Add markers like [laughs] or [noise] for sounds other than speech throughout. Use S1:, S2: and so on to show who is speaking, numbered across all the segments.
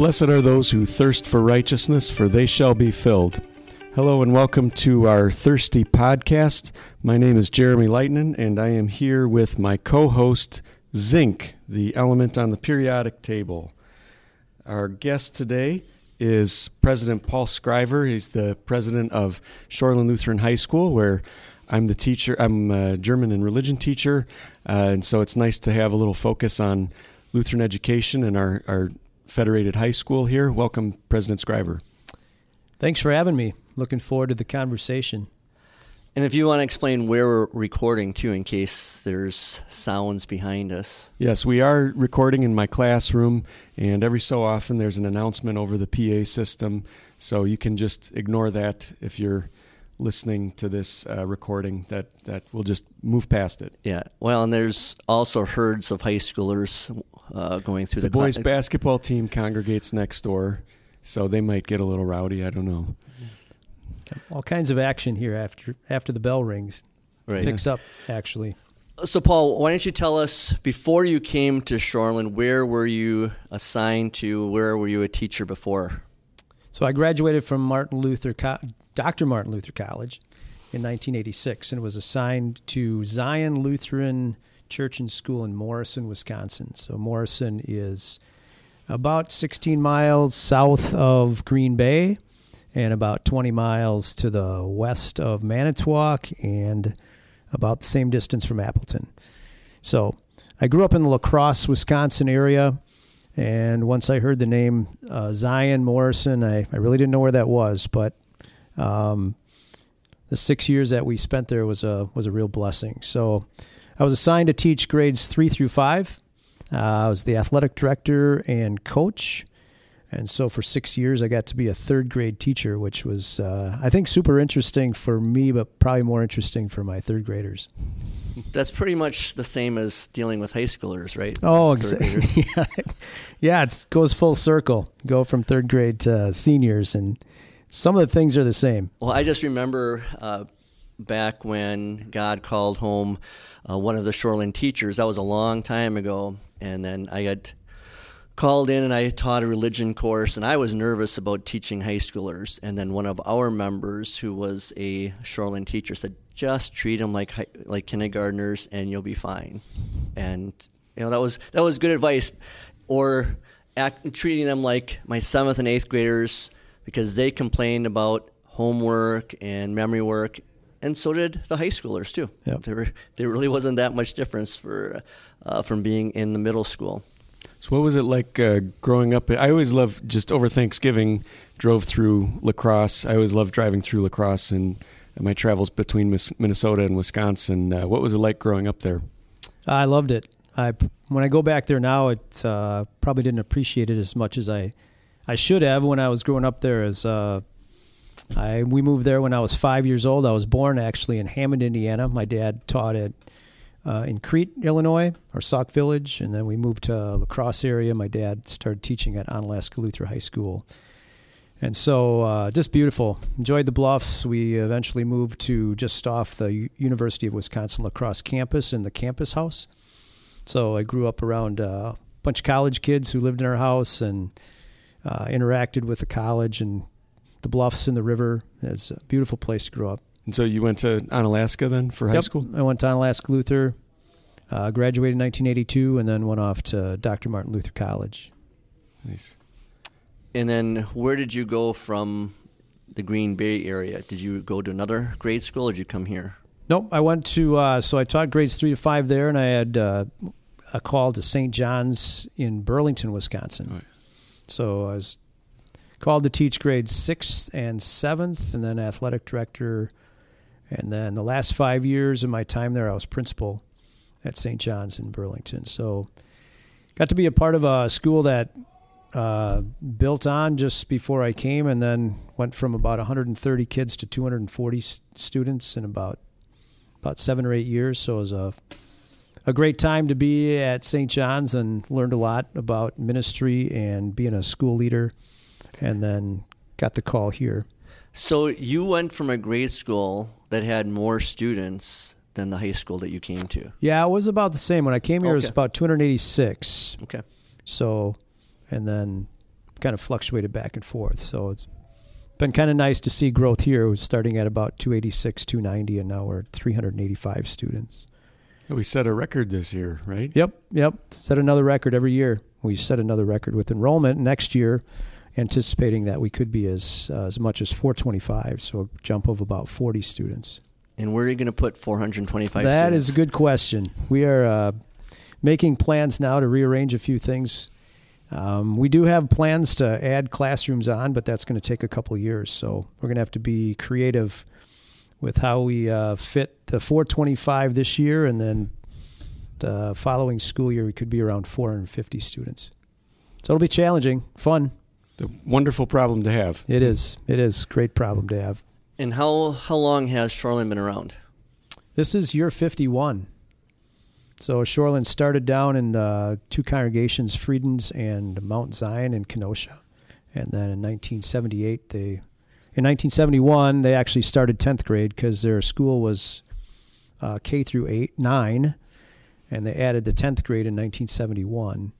S1: Blessed are those who thirst for righteousness, for they shall be filled. Hello and welcome to our Thirsty podcast. My name is Jeremy Lightnin, and I am here with my co host, Zinc, the element on the periodic table. Our guest today is President Paul Scriver. He's the president of Shoreland Lutheran High School, where I'm the teacher. I'm a German and religion teacher, uh, and so it's nice to have a little focus on Lutheran education and our, our Federated High School here. Welcome, President Scriver.
S2: Thanks for having me. Looking forward to the conversation.
S3: And if you want to explain where we're recording too, in case there's sounds behind us.
S1: Yes, we are recording in my classroom, and every so often there's an announcement over the PA system. So you can just ignore that if you're listening to this uh, recording. That that we'll just move past it.
S3: Yeah. Well, and there's also herds of high schoolers uh, going through
S1: the,
S3: the,
S1: boys' basketball team congregates next door, so they might get a little rowdy. I don't know.
S2: All kinds of action here after after the bell rings.
S3: Right.
S2: Picks up actually.
S3: So, Paul, why don't you tell us before you came to Shoreland, where were you assigned to? Where were you a teacher before?
S2: So, I graduated from Martin Luther, Co- Dr. Martin Luther College in 1986, and was assigned to Zion Lutheran Church and School in Morrison, Wisconsin. So, Morrison is about 16 miles south of Green Bay and about 20 miles to the west of Manitowoc and about the same distance from Appleton. So I grew up in the La Crosse, Wisconsin area. And once I heard the name uh, Zion Morrison, I, I really didn't know where that was. But um, the six years that we spent there was a, was a real blessing. So I was assigned to teach grades three through five. Uh, I was the athletic director and coach. And so for six years, I got to be a third grade teacher, which was, uh, I think, super interesting for me, but probably more interesting for my third graders.
S3: That's pretty much the same as dealing with high schoolers, right?
S2: Oh, exactly. [laughs] yeah, yeah, it goes full circle. Go from third grade to seniors, and some of the things are the same.
S3: Well, I just remember uh, back when God called home uh, one of the Shoreland teachers. That was a long time ago, and then I got called in and I taught a religion course, and I was nervous about teaching high schoolers. And then one of our members, who was a Shoreland teacher, said, "Just treat them like like kindergartners, and you'll be fine." And you know that was that was good advice. Or act, treating them like my seventh and eighth graders because they complained about homework and memory work, and so did the high schoolers too.
S2: Yep.
S3: There, there really wasn't that much difference for uh, from being in the middle school.
S1: So, what was it like uh, growing up? I always loved just over Thanksgiving, drove through La Crosse. I always loved driving through La Crosse and my travels between Minnesota and Wisconsin. Uh, what was it like growing up there?
S2: I loved it. I when I go back there now, it uh, probably didn't appreciate it as much as I I should have when I was growing up there. As uh, I we moved there when I was five years old. I was born actually in Hammond, Indiana. My dad taught at uh, in Crete, Illinois, or Sauk Village, and then we moved to La Crosse area. My dad started teaching at Onalaska Lutheran High School, and so uh, just beautiful. Enjoyed the bluffs. We eventually moved to just off the U- University of Wisconsin La Crosse campus in the campus house. So I grew up around uh, a bunch of college kids who lived in our house and uh, interacted with the college and the bluffs and the river. It's a beautiful place to grow up.
S1: And so you went to Onalaska then for high
S2: yep.
S1: school?
S2: I went to Onalaska Luther, uh, graduated in 1982, and then went off to Dr. Martin Luther College.
S1: Nice.
S3: And then where did you go from the Green Bay area? Did you go to another grade school or did you come here?
S2: Nope. I went to, uh, so I taught grades three to five there, and I had uh, a call to St. John's in Burlington, Wisconsin.
S1: Right.
S2: So I was called to teach grades sixth and seventh, and then athletic director and then the last five years of my time there, I was principal at St. John's in Burlington. So got to be a part of a school that uh, built on just before I came, and then went from about 130 kids to 240 students in about about seven or eight years. So it was a a great time to be at St. John's and learned a lot about ministry and being a school leader, and then got the call here.
S3: So you went from a grade school that had more students than the high school that you came to.
S2: Yeah, it was about the same. When I came here, okay. it was about 286.
S3: Okay.
S2: So, and then kind of fluctuated back and forth. So it's been kind of nice to see growth here. We're starting at about 286, 290, and now we're 385 students.
S1: We set a record this year, right?
S2: Yep, yep. Set another record every year. We set another record with enrollment next year, anticipating that we could be as uh, as much as 425, so a jump of about 40 students.
S3: And where are you going to put 425
S2: That
S3: students?
S2: is a good question. We are uh, making plans now to rearrange a few things. Um, we do have plans to add classrooms on, but that's going to take a couple of years. So we're going to have to be creative with how we uh, fit the 425 this year, and then the following school year we could be around 450 students. So it'll be challenging, fun.
S1: The wonderful problem to have.
S2: It is. It is great problem to have.
S3: And how how long has Shoreland been around?
S2: This is year 51. So Shoreland started down in the two congregations, Friedens and Mount Zion in Kenosha. And then in 1978, they, in 1971, they actually started 10th grade because their school was uh, K through 8, 9, and they added the 10th grade in 1971.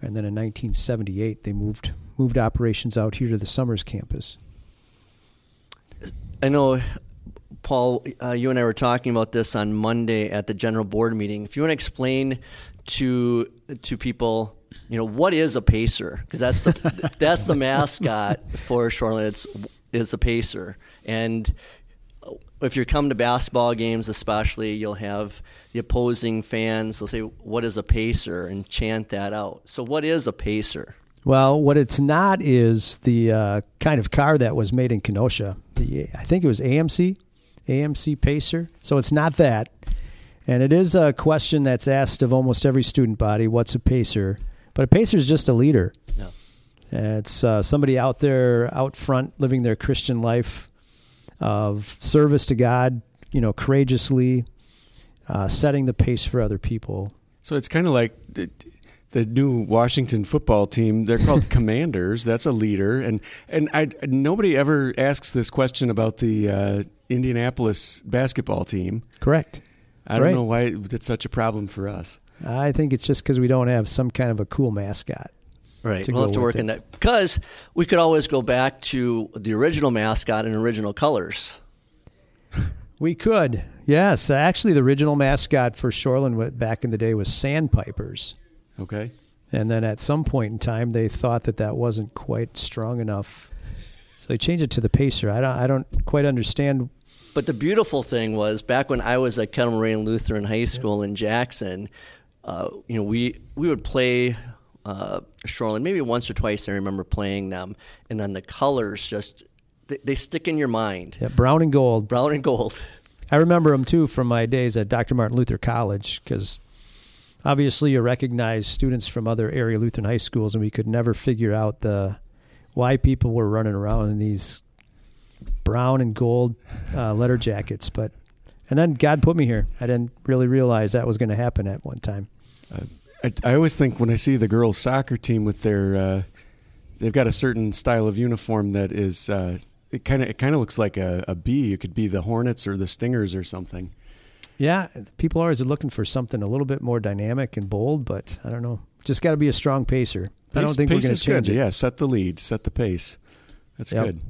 S2: And then in 1978, they moved moved operations out here to the Somers campus.
S3: I know, Paul, uh, you and I were talking about this on Monday at the general board meeting. If you want to explain to to people, you know, what is a pacer? Because that's the [laughs] that's the mascot for Shoreland. It's is a pacer, and if you come to basketball games, especially, you'll have the opposing fans. They'll say, "What is a pacer?" and chant that out. So, what is a pacer?
S2: Well, what it's not is the uh, kind of car that was made in Kenosha. The I think it was AMC, AMC Pacer. So it's not that, and it is a question that's asked of almost every student body: What's a pacer? But a pacer is just a leader.
S3: Yeah.
S2: It's uh, somebody out there, out front, living their Christian life of service to God. You know, courageously uh, setting the pace for other people.
S1: So it's kind of like the, the new Washington football team. They're called [laughs] Commanders. That's a leader, and and I, nobody ever asks this question about the uh, Indianapolis basketball team.
S2: Correct.
S1: I don't
S2: Right.
S1: know why it's such a problem for us.
S2: I think it's just because we don't have some kind of a cool mascot.
S3: Right. we'll have to work
S2: it.
S3: on that because we could always go back to the original mascot and original colors. [laughs]
S2: We could, yes. Actually, the original mascot for Shoreland back in the day was Sandpipers,
S1: Okay.
S2: and then at some point in time, they thought that that wasn't quite strong enough, so they changed it to the Pacer. I don't, I don't quite understand.
S3: But the beautiful thing was back when I was at Kettle Moraine Lutheran High School in Jackson, uh, you know, we we would play uh, Shoreland maybe once or twice. I remember playing them, and then the colors just they, they stick in your mind.
S2: Yeah, brown and gold.
S3: Brown and gold.
S2: I remember them too from my days at Dr. Martin Luther College because obviously you recognize students from other area Lutheran high schools, and we could never figure out the why people were running around in these brown and gold uh, letter jackets. But and then God put me here. I didn't really realize that was going to happen at one time.
S1: I, I always think when I see the girls' soccer team with their, uh, they've got a certain style of uniform that is, uh, it kind of it kind of looks like a, a bee. It could be the Hornets or the Stingers or something.
S2: Yeah, people are always looking for something a little bit more dynamic and bold, but I don't know. Just got to be a strong pacer. I don't think we're going to change
S1: good.
S2: it.
S1: Yeah, set the lead, set the pace. That's
S2: Yep.
S1: good.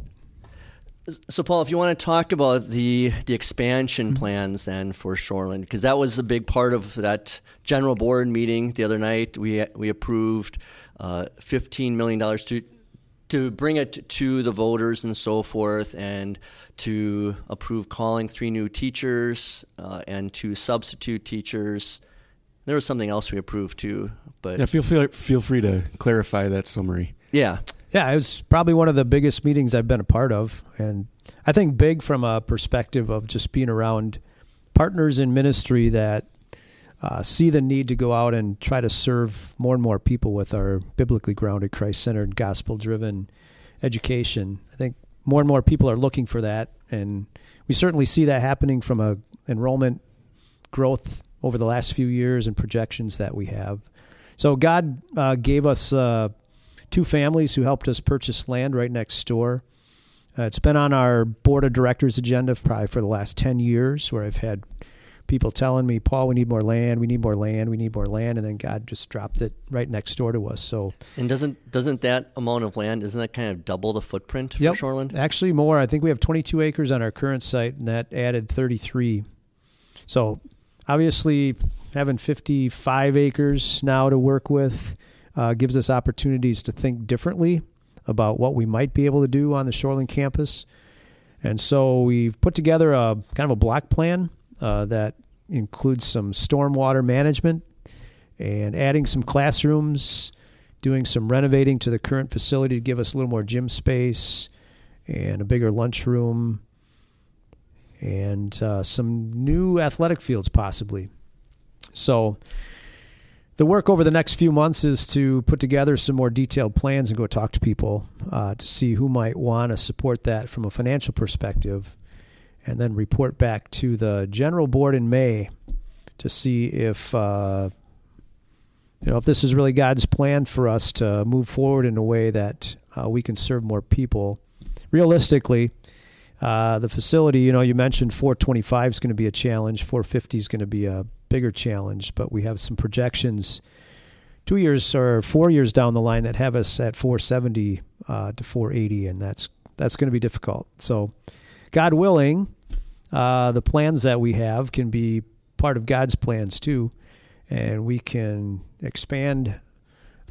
S3: So, Paul, if you want to talk about the the expansion plans then for Shoreland, because that was a big part of that general board meeting the other night. We we approved uh, fifteen million dollars to to bring it to the voters and so forth, and to approve calling three new teachers uh, and two substitute teachers. There was something else we approved too, but
S1: Yeah, feel feel feel free to clarify that summary.
S3: yeah,
S2: Yeah, it was probably one of the biggest meetings I've been a part of. And I think big from a perspective of just being around partners in ministry that uh, see the need to go out and try to serve more and more people with our biblically grounded, Christ centered, gospel driven education. I think more and more people are looking for that. And we certainly see that happening from a enrollment growth over the last few years and projections that we have. So God uh, gave us uh, two families who helped us purchase land right next door. Uh, it's been on our board of directors agenda probably for the last 10 years, where I've had people telling me, Paul, we need more land, we need more land, we need more land, and then God just dropped it right next door to us. So,
S3: and doesn't doesn't that amount of land isn't that kind of double the footprint for
S2: yep,
S3: Shoreland?
S2: Actually, more. I think we have 22 acres on our current site, and that added 33. So, obviously, having 55 acres now to work with uh, gives us opportunities to think differently about what we might be able to do on the Shoreland campus. And so we've put together a kind of a block plan uh, that includes some stormwater management and adding some classrooms, doing some renovating to the current facility to give us a little more gym space and a bigger lunchroom and uh, some new athletic fields possibly. So the work over the next few months is to put together some more detailed plans and go talk to people uh, to see who might want to support that from a financial perspective, and then report back to the general board in May to see if uh, you know if this is really God's plan for us to move forward in a way that uh, we can serve more people. Realistically, uh, the facility, you know, you mentioned 425 is going to be a challenge, 450 is going to be a bigger challenge, but we have some projections two years or four years down the line that have us at 470 uh, to 480, and that's that's going to be difficult. So, God willing, uh, the plans that we have can be part of God's plans too, and we can expand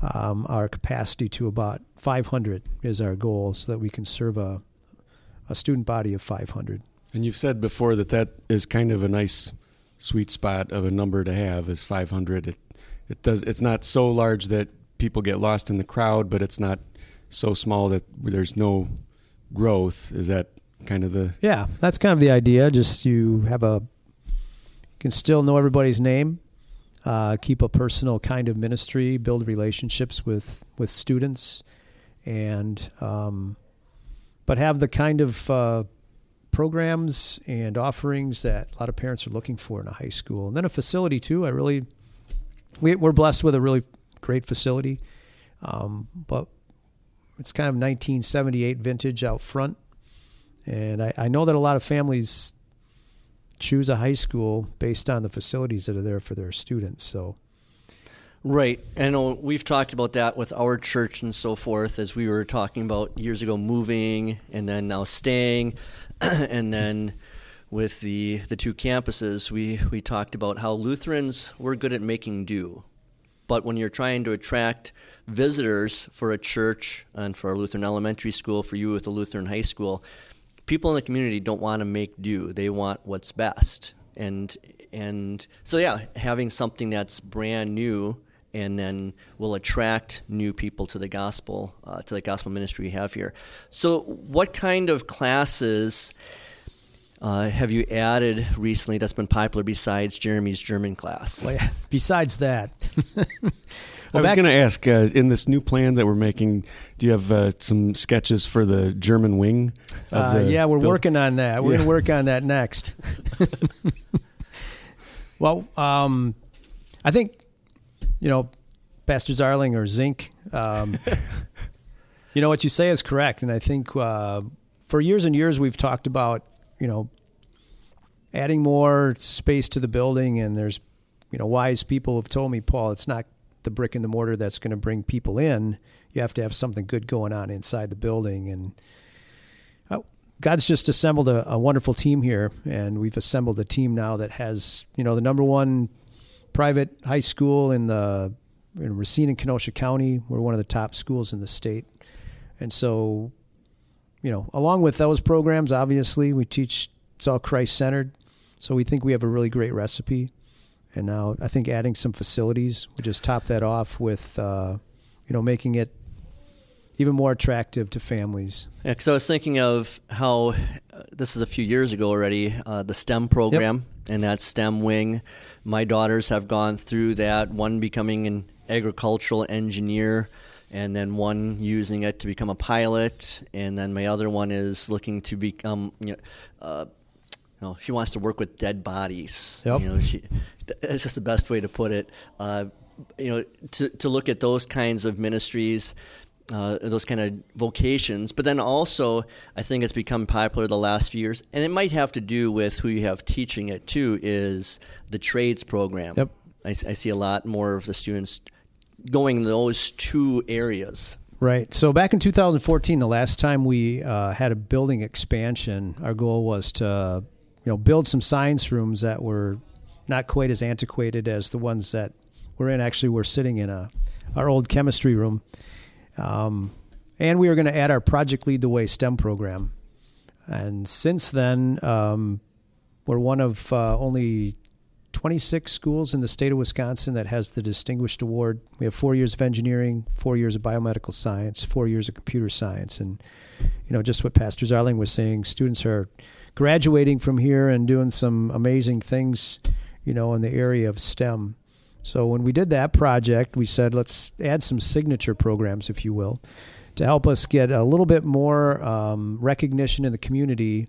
S2: um, our capacity to about 500 is our goal, so that we can serve a a student body of 500.
S1: And you've said before that that is kind of a nice sweet spot of a number to have is 500. It it does it's not so large that people get lost in the crowd, but it's not so small that there's no growth. Is that kind of the
S2: Yeah, that's kind of the idea. Just you have a you can still know everybody's name, uh, keep a personal kind of ministry, build relationships with with students, and um, but have the kind of uh, programs and offerings that a lot of parents are looking for in a high school. And then a facility too. I really we, are blessed with a really great facility, um, but it's kind of 1978 vintage out front. And I, I know that a lot of families choose a high school based on the facilities that are there for their students. So.
S3: Right. I know uh, we've talked about that with our church and so forth as we were talking about years ago moving and then now staying. [clears throat] and then with the the two campuses, we we talked about how Lutherans were good at making do, but when you're trying to attract visitors for a church and for a Lutheran elementary school, for you with a Lutheran high school, people in the community don't want to make do; they want what's best. And and so yeah, having something that's brand new and then will attract new people to the gospel, uh, to the gospel ministry we have here. So, what kind of classes uh, have you added recently that's been popular besides Jeremy's German class?
S2: Well, yeah, besides that. [laughs]
S1: Well, I was going to ask uh, in this new plan that we're making, do you have uh, some sketches for the German wing?
S2: Uh, yeah, we're build? working on that. We're yeah. going to work on that next. [laughs] well, um, I think you know, Pastor Zarling or Zinc. Um, [laughs] you know what you say is correct, and I think uh, for years and years we've talked about you know adding more space to the building, and there's you know wise people have told me, Paul, it's not the brick and the mortar that's going to bring people in. You have to have something good going on inside the building, and uh, God's just assembled a, a, wonderful team here, and we've assembled a team now that has, you know, the number one private high school in the in Racine and Kenosha County. We're one of the top schools in the state, and so you know, along with those programs, obviously we teach it's all Christ centered. So we think we have a really great recipe, and now I think adding some facilities would just top that off with uh, you know making it even more attractive to families.
S3: Yeah, because I was thinking of how uh, this is a few years ago already, uh, the STEM program yep. and that STEM wing. My daughters have gone through that, one becoming an agricultural engineer, and then one using it to become a pilot, and then my other one is looking to become, you know, uh, you know she wants to work with dead bodies.
S2: Yep.
S3: You know, she, that's just the best way to put it. Uh, you know, to, to look at those kinds of ministries uh, those kind of vocations. But then also, I think it's become popular the last few years, and it might have to do with who you have teaching it too. Is the trades program?
S2: Yep.
S3: I, I see a lot more of the students going those two areas.
S2: Right. So back in 2014, the last time we uh, had a building expansion, our goal was to, you know, build some science rooms that were not quite as antiquated as the ones that we're in. Actually, we're sitting in a our old chemistry room, um, and we are going to add our Project Lead the Way STEM program. And since then, um, we're one of uh, only 26 schools in the state of Wisconsin that has the distinguished award. We have four years of engineering, four years of biomedical science, four years of computer science, and you know just what Pastor Zarling was saying. Students are graduating from here and doing some amazing things, you know, in the area of STEM. So when we did that project, we said let's add some signature programs, if you will, to help us get a little bit more um, recognition in the community.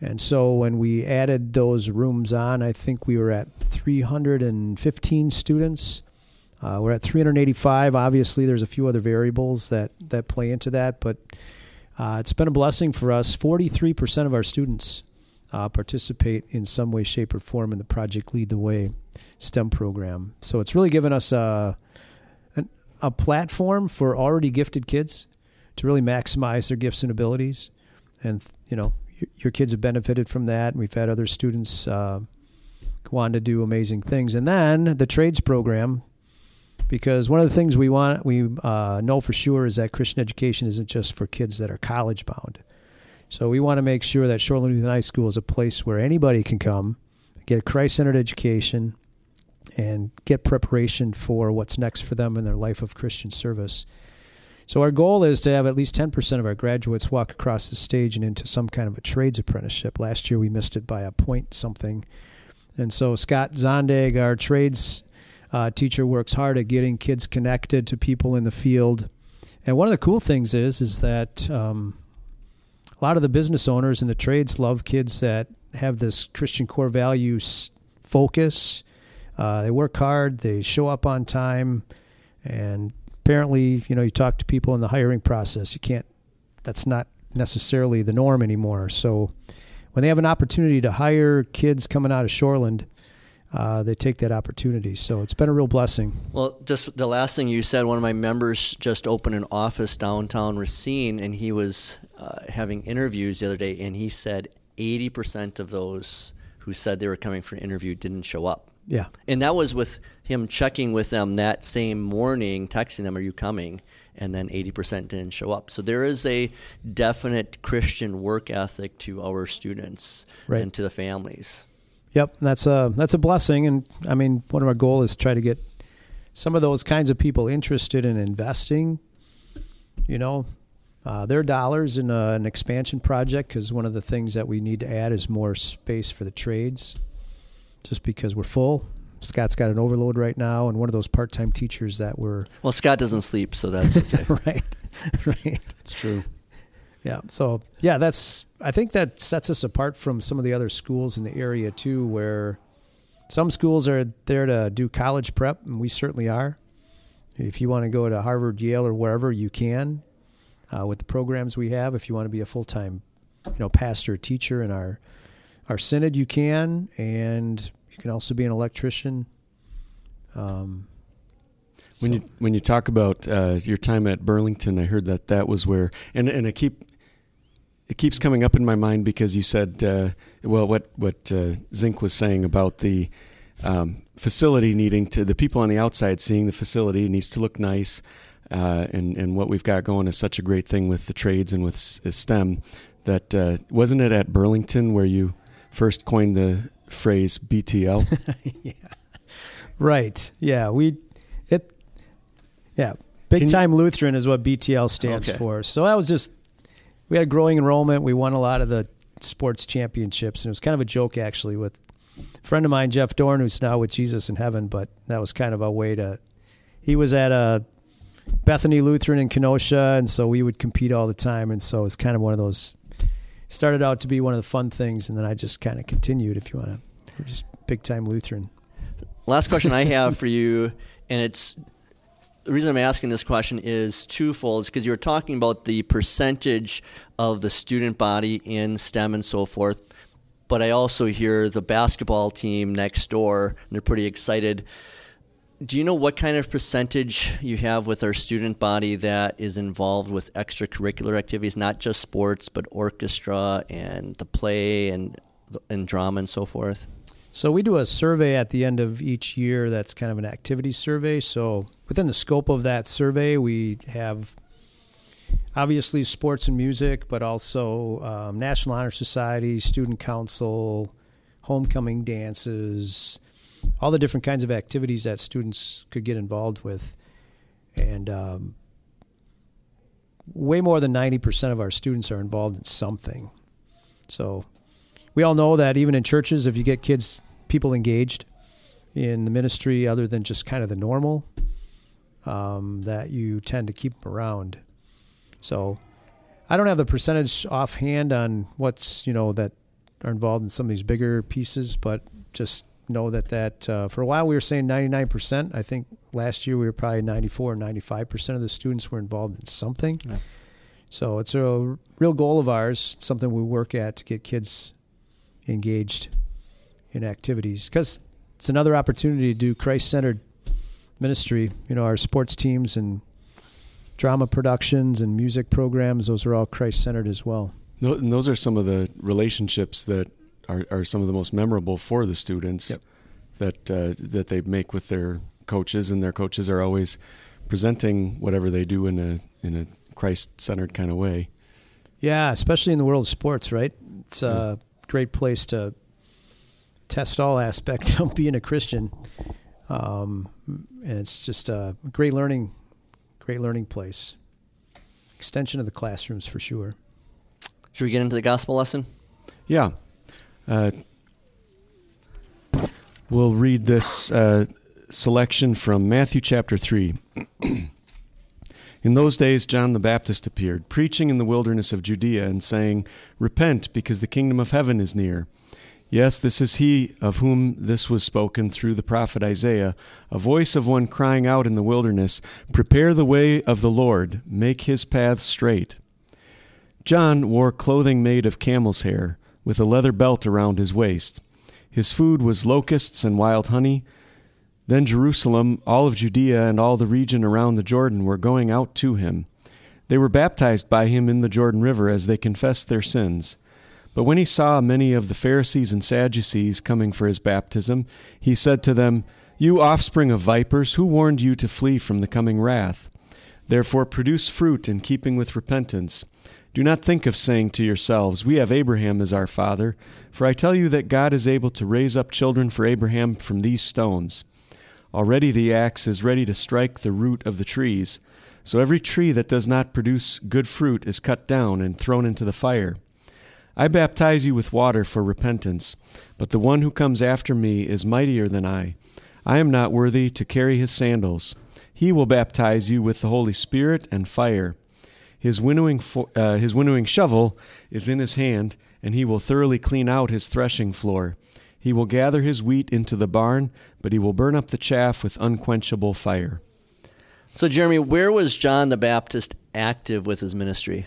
S2: And so when we added those rooms on, I think we were at 315 students. Uh, we're at 385. Obviously, there's a few other variables that, that play into that, but uh, it's been a blessing for us. 43% of our students uh, participate in some way, shape, or form in the Project Lead the Way STEM program. So it's really given us a, an, a platform for already gifted kids to really maximize their gifts and abilities. And, you know, your, your kids have benefited from that. And we've had other students uh, go on to do amazing things. And then the trades program, because one of the things we want, we uh, know for sure is that Christian education isn't just for kids that are college bound. So we want to make sure that Shoreland Lutheran High School is a place where anybody can come, get a Christ centered education, and get preparation for what's next for them in their life of Christian service. So our goal is to have at least 10% of our graduates walk across the stage and into some kind of a trades apprenticeship. Last year we missed it by a point something. And so Scott Zondag, our trades uh, teacher, works hard at getting kids connected to people in the field. And one of the cool things is is that um, a lot of the business owners in the trades love kids that have this Christian core values focus. Uh, they work hard, they show up on time, and apparently, you know, you talk to people in the hiring process. You can't. That's not necessarily the norm anymore. So, when they have an opportunity to hire kids coming out of Shoreland, uh, they take that opportunity. So it's been a real blessing.
S3: Well, just the last thing you said, one of my members just opened an office downtown Racine, and he was uh, having interviews the other day, and he said 80% of those who said they were coming for an interview didn't show up.
S2: Yeah.
S3: And that was with him checking with them that same morning, texting them, Are you coming? And then 80% didn't show up. So there is a definite Christian work ethic to our students
S2: right.
S3: and to the families.
S2: Yep, that's a that's a blessing, and I mean, one of our goals is to try to get some of those kinds of people interested in investing. You know, uh, their dollars in a, an expansion project because one of the things that we need to add is more space for the trades. Just because we're full, Scott's got an overload right now, and one of those part-time teachers that we're
S3: well, Scott doesn't sleep, so that's okay. [laughs]
S2: right, [laughs] right.
S1: It's true.
S2: Yeah. So yeah, that's I think that sets us apart from some of the other schools in the area too, where some schools are there to do college prep, and we certainly are. If you want to go to Harvard, Yale, or wherever, you can uh, with the programs we have. If you want to be a full time, you know, pastor, teacher in our our synod, you can, and you can also be an electrician. Um,
S1: when you when you talk about uh, your time at Burlington, I heard that that was where, and and I keep it keeps coming up in my mind because you said, uh, well, what what uh, Zinc was saying about the um, facility needing to the people on the outside seeing the facility needs to look nice, uh, and and what we've got going is such a great thing with the trades and with STEM. That uh, wasn't it at Burlington where you first coined the phrase BTL. [laughs]
S2: yeah, right. Yeah, we it. Yeah, big time Lutheran is what BTL stands
S3: Okay.
S2: for. So I was just we had a growing enrollment. We won a lot of the sports championships, and it was kind of a joke actually with a friend of mine, Jeff Dorn, who's now with Jesus in heaven. But that was kind of a way to. He was at a Bethany Lutheran in Kenosha, and so we would compete all the time, and so it's kind of one of those. Started out to be one of the fun things, and then I just kind of continued. If you want to, just big time Lutheran.
S3: Last question I have for you, and it's the reason I'm asking this question is twofold. because you were talking about the percentage of the student body in STEM and so forth. But I also hear the basketball team next door, and they're pretty excited. Do you know what kind of percentage you have with our student body that is involved with extracurricular activities, not just sports, but orchestra and the play and and drama and so forth?
S2: So we do a survey at the end of each year that's kind of an activity survey. So within the scope of that survey, we have obviously sports and music, but also um, National Honor Society, Student Council, homecoming dances, all the different kinds of activities that students could get involved with. And um, way more than 90% of our students are involved in something. So we all know that even in churches, if you get kids, people engaged in the ministry other than just kind of the normal, um, that you tend to keep around. So I don't have the percentage offhand on what's you know that are involved in some of these bigger pieces, but just know that that uh, for a while we were saying 99%. I think last year we were probably 94 or 95% of the students were involved in something. Yeah. So it's a real goal of ours, something we work at to get kids engaged in activities because it's another opportunity to do Christ-centered ministry. You know, our sports teams and drama productions and music programs; those are all Christ-centered as well.
S1: And those are some of the relationships that are, are some of the most memorable for the students yep. that uh, that they make with their coaches, and their coaches are always presenting whatever they do in a in a Christ-centered kind of way.
S2: Yeah, especially in the world of sports, right? It's a great place to test all aspect [laughs] of being a Christian, um, and it's just a great learning, great learning place. Extension of the classrooms for sure.
S3: Should we get into the gospel lesson?
S1: Yeah. Uh, we'll read this uh, selection from Matthew chapter 3. [clears throat] In those days, John the Baptist appeared, preaching in the wilderness of Judea and saying, Repent, because the kingdom of heaven is near. Yes, this is he of whom this was spoken through the prophet Isaiah, a voice of one crying out in the wilderness, Prepare the way of the Lord, make his paths straight. John wore clothing made of camel's hair, with a leather belt around his waist. His food was locusts and wild honey. Then Jerusalem, all of Judea, and all the region around the Jordan were going out to him. They were baptized by him in the Jordan River as they confessed their sins. But when he saw many of the Pharisees and Sadducees coming for his baptism, he said to them, You offspring of vipers, who warned you to flee from the coming wrath? Therefore produce fruit in keeping with repentance. Do not think of saying to yourselves, We have Abraham as our father, for I tell you that God is able to raise up children for Abraham from these stones. Already the axe is ready to strike the root of the trees. So every tree that does not produce good fruit is cut down and thrown into the fire. I baptize you with water for repentance, but the one who comes after me is mightier than I. I am not worthy to carry his sandals. He will baptize you with the Holy Spirit and fire. His winnowing, fo- uh, his winnowing shovel is in his hand, and he will thoroughly clean out his threshing floor he will gather his wheat into the barn, but he will burn up the chaff with unquenchable fire.
S3: So, Jeremy, where was John the Baptist active with his ministry?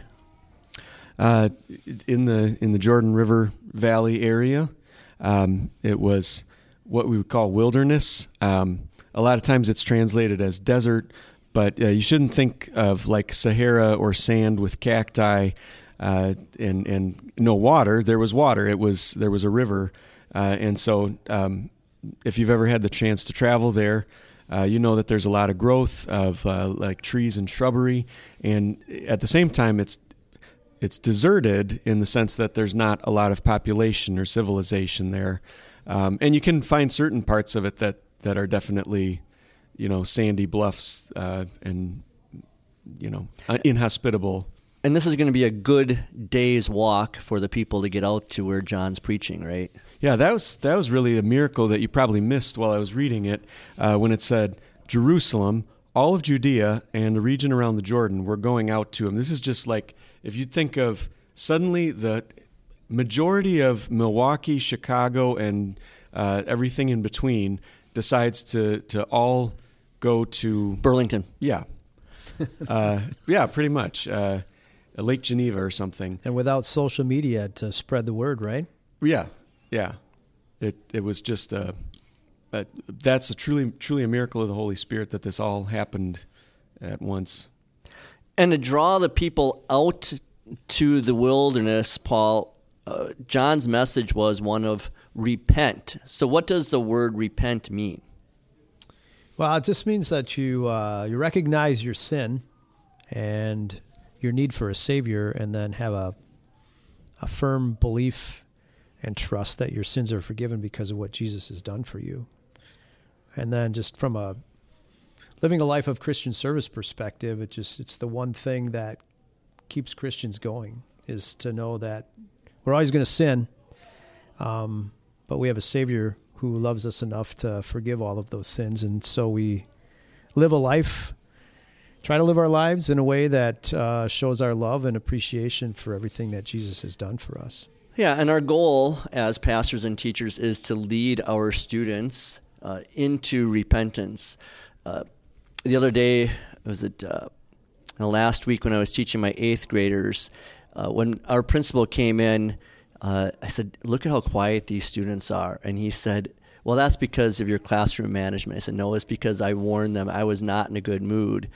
S1: Uh, in the in the Jordan River Valley area, um, it was what we would call wilderness. Um, a lot of times, it's translated as desert, but uh, you shouldn't think of like Sahara or sand with cacti uh, and and no water. There was water. It was there was a river uh, and so, um, if you've ever had the chance to travel there, uh, you know that there's a lot of growth of uh, like trees and shrubbery, and at the same time, it's it's deserted in the sense that there's not a lot of population or civilization there, um, and you can find certain parts of it that that are definitely, you know, sandy bluffs uh, and you know inhospitable.
S3: And this is going to be a good day's walk for the people to get out to where John's preaching, right?
S1: Yeah, that was that was really a miracle that you probably missed while I was reading it uh, when it said Jerusalem, all of Judea, and the region around the Jordan were going out to him. This is just like if you think of suddenly the majority of Milwaukee, Chicago, and uh, everything in between decides to to all go to
S3: Burlington.
S1: Yeah, uh, yeah, pretty much uh, Lake Geneva or something.
S2: And without social media to spread the word, right?
S1: Yeah, yeah. It it was just a. a that's a truly truly a miracle of the Holy Spirit that this all happened at once.
S3: And to draw the people out to the wilderness, Paul, uh, John's message was one of repent. So, what does the word repent mean?
S2: Well, it just means that you uh, you recognize your sin and your need for a savior, and then have a a firm belief and trust that your sins are forgiven because of what Jesus has done for you. And then, just from a living a life of Christian service perspective, it just it's the one thing that keeps Christians going is to know that we're always going to sin, um, but we have a Savior who loves us enough to forgive all of those sins, and so we live a life. Try to live our lives in a way that uh, shows our love and appreciation for everything that Jesus has done for us.
S3: Yeah, and our goal as pastors and teachers is to lead our students uh, into repentance. Uh, the other day, was it uh, last week when I was teaching my eighth graders? Uh, when our principal came in, uh, I said, "Look at how quiet these students are," and he said, "Well, that's because of your classroom management." I said, "No, it's because I warned them I was not in a good mood."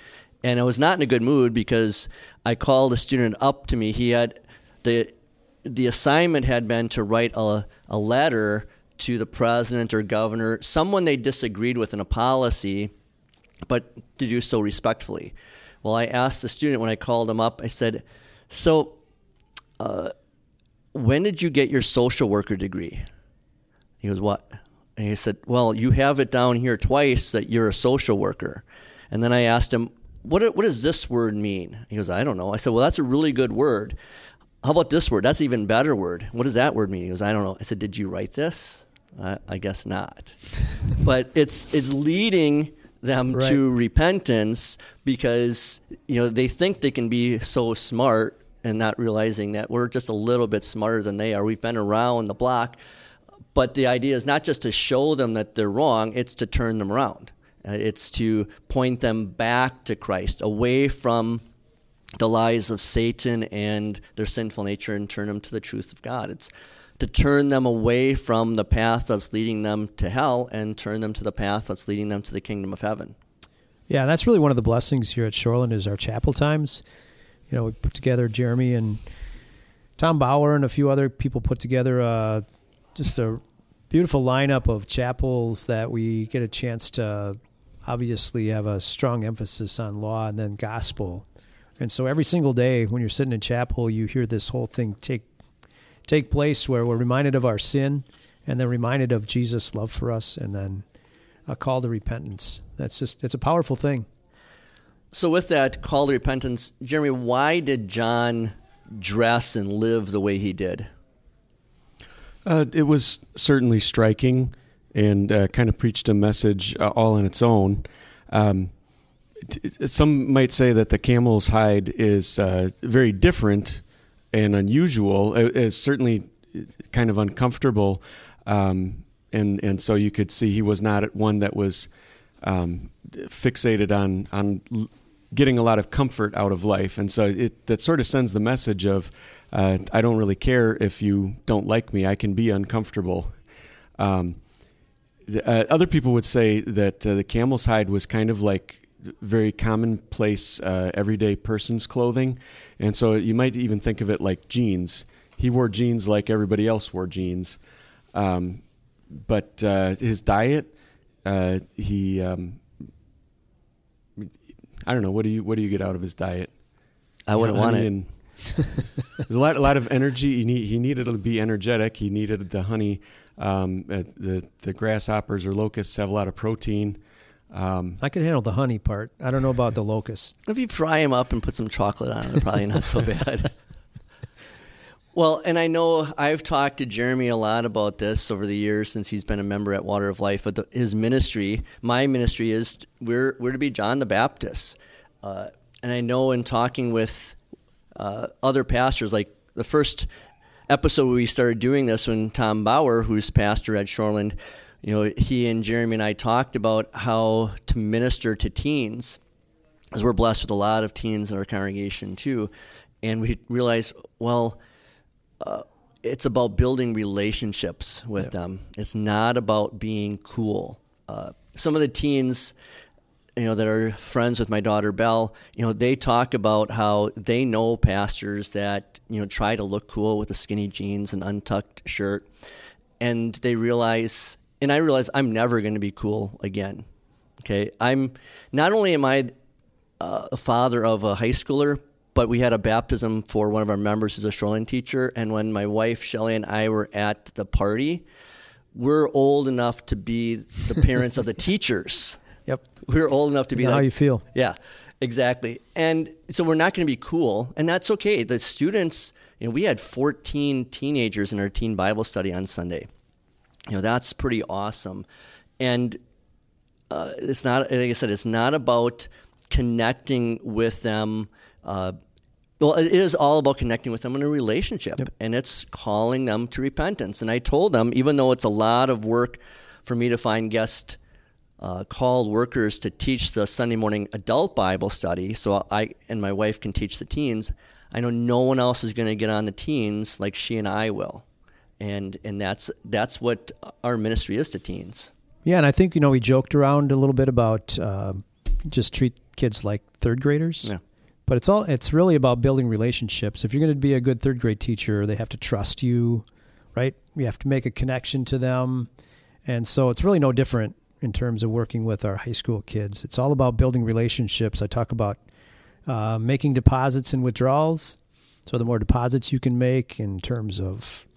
S3: And I was not in a good mood because I called a student up to me. He had the the assignment had been to write a, a letter to the president or governor, someone they disagreed with in a policy, but to do so respectfully. Well, I asked the student when I called him up, I said, So, uh, when did you get your social worker degree? He goes, What? And he said, Well, you have it down here twice that you're a social worker. And then I asked him, what, what does this word mean? He goes, I don't know. I said, Well, that's a really good word. How about this word? That's an even better word. What does that word mean? He goes, I don't know. I said, Did you write this? I, I guess not. [laughs] but it's it's leading them right. to repentance because you know they think they can be so smart and not realizing that we're just a little bit smarter than they are. We've been around the block, but the idea is not just to show them that they're wrong; it's to turn them around. Uh, it's to point them back to Christ, away from the lies of Satan and their sinful nature, and turn them to the truth of God. It's to turn them away from the path that's leading them to hell and turn them to the path that's leading them to the kingdom of heaven.
S2: Yeah, that's really one of the blessings here at Shoreland is our chapel times. You know, we put together Jeremy and Tom Bauer and a few other people put together uh, just a beautiful lineup of chapels that we get a chance to obviously have a strong emphasis on law and then gospel. And so every single day when you're sitting in chapel, you hear this whole thing take take place where we're reminded of our sin and then reminded of Jesus' love for us and then a call to repentance. That's just it's a powerful thing.
S3: So with that call to repentance, Jeremy, why did John dress and live the way he did?
S1: Uh, it was certainly striking and uh, kind of preached a message uh, all on its own. Um, t- some might say that the camel's hide is uh, very different and unusual. is certainly kind of uncomfortable, um, and and so you could see he was not one that was um, fixated on on getting a lot of comfort out of life, and so it that sort of sends the message of uh, I don't really care if you don't like me. I can be uncomfortable. Um, uh, other people would say that uh, the camel's hide was kind of like very commonplace, uh, everyday person's clothing, and so you might even think of it like jeans. He wore jeans like everybody else wore jeans, um, but uh, his diet, uh, he, um, I don't know. What do you what do you get out of his diet?
S3: I wouldn't want it. And, [laughs]
S1: there's a lot, a lot of energy. He, need, he needed to be energetic. He needed the honey. Um, uh, the the grasshoppers or locusts have a lot of protein.
S2: Um, I can handle the honey part. I don't know about the locusts. [laughs]
S3: If you fry them up and put some chocolate on them, probably not so bad. [laughs] well, and I know I've talked to Jeremy a lot about this over the years since he's been a member at Water of Life. But the, his ministry, my ministry, is we're we're to be John the Baptist. Uh, and I know in talking with uh, other pastors, like the first episode we started doing this when Tom Bauer, who's pastor at Shoreland, you know, he and Jeremy and I talked about how to minister to teens, as we're blessed with a lot of teens in our congregation too, and we realized, well, uh, it's about building relationships with them. It's not about being cool. Uh, some of the teens, you know, that are friends with my daughter Belle, you know, they talk about how they know pastors that you know try to look cool with the skinny jeans and untucked shirt, and they realize, and I realize I'm never going to be cool again. Okay, I'm not only am I uh, a father of a high schooler, but we had a baptism for one of our members who's a Shoreland teacher. And when my wife Shelly and I were at the party, we're old enough to be the [laughs] parents of the teachers.
S2: Yep.
S3: We're old enough to be
S2: Know
S3: like,
S2: how you feel.
S3: Yeah, exactly. And so we're not going to be cool, and that's okay. The students, you know, we had 14 teenagers in our teen Bible study on Sunday. You know, that's pretty awesome. And uh, it's not, like I said, it's not about connecting with them. Uh, well, it is all about connecting with them in a relationship,
S2: Yep.
S3: and it's calling them to repentance. And I told them, even though it's a lot of work for me to find guest uh, called workers to teach the Sunday morning adult Bible study, so I and my wife can teach the teens. I know no one else is going to get on the teens like she and I will, and and that's that's what our ministry is to teens.
S2: Yeah, and I think you know we joked around a little bit about uh, just treat kids like third graders.
S3: Yeah.
S2: But it's all it's really about building relationships. If you're going to be a good third grade teacher, they have to trust you, right? You have to make a connection to them. And so it's really no different in terms of working with our high school kids. It's all about building relationships. I talk about uh, making deposits and withdrawals. So the more deposits you can make in terms of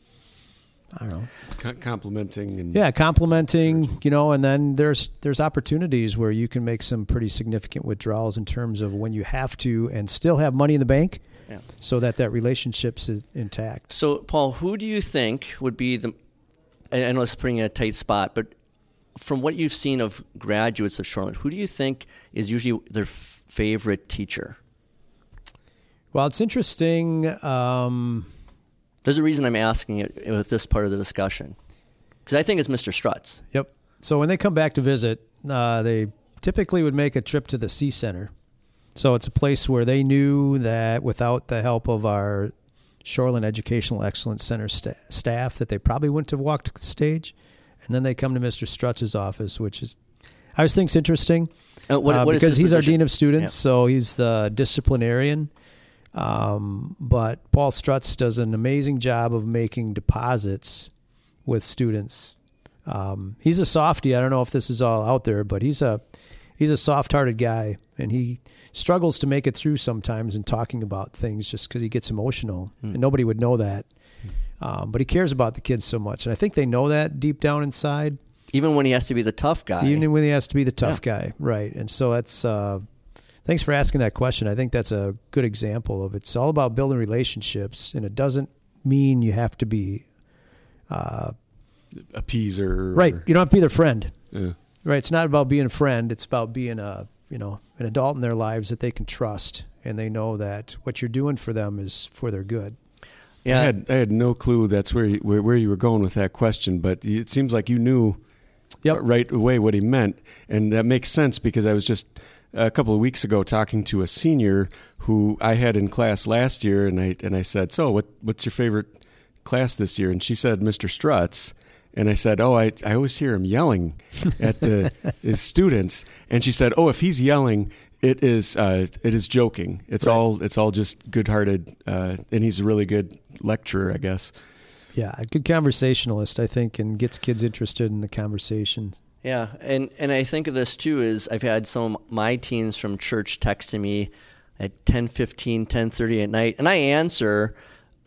S2: I don't know,
S1: Co- complimenting and
S2: yeah, complimenting, you know, and then there's there's opportunities where you can make some pretty significant withdrawals in terms of when you have to and still have money in the bank,
S3: Yeah.
S2: so that that relationship's is intact.
S3: So, Paul, who do you think would be the? I I know it's putting in a tight spot, but from what you've seen of graduates of Charlotte, who do you think is usually their f- favorite teacher?
S2: Well, it's interesting. Um,
S3: There's a reason I'm asking it with this part of the discussion, because I think it's Mr. Strutz.
S2: yep. So when they come back to visit, uh, they typically would make a trip to the SEE Center. So it's a place where they knew that without the help of our Shoreland Educational Excellence Center sta- staff, that they probably wouldn't have walked the stage. And then they come to Mr. Strutz's office, which is, I always think, is interesting
S3: Uh, what,
S2: uh, because
S3: his
S2: he's our dean of students,
S3: Yeah.
S2: so he's the disciplinarian. Um, but Paul Strutz does an amazing job of making deposits with students. Um, he's a softie. I don't know if this is all out there, but he's a he's a soft-hearted guy, and he struggles to make it through sometimes in talking about things just because he gets emotional,
S3: Hmm.
S2: and nobody would know that. Um, but he cares about the kids so much, and I think they know that deep down inside.
S3: Even when he has to be the tough guy.
S2: Even when he has to be the tough guy, right? And so that's. Uh, thanks for asking that question. I think that's a good example of it's all about building relationships, and it doesn't mean you have to be uh,
S1: appeaser.
S2: right.
S1: or-
S2: You don't have to be their friend,
S1: yeah.
S2: right? It's not about being a friend. It's about being a you know an adult in their lives that they can trust, and they know that what you're doing for them is for their good.
S3: yeah,
S1: I had I had no clue that's where you, where, where you were going with that question, but it seems like you knew
S2: Yep.
S1: right away what he meant, and that makes sense because I was just a couple of weeks ago talking to a senior who I had in class last year, and I and I said, "So, what what's your favorite class this year?" And she said, "Mr. Strutz." And I said, "Oh, I, I always hear him yelling [laughs] at the his students." And she said, "Oh, if he's yelling, it is uh, it is joking. It's
S2: Right.
S1: all it's all just good-hearted, uh, and he's a really good lecturer, I guess."
S2: Yeah, a good conversationalist, I think, and gets kids interested in the conversations.
S3: Yeah, and and I think of this too is I've had some of my teens from church texting me at 10:15, 10:30 at night, and I answer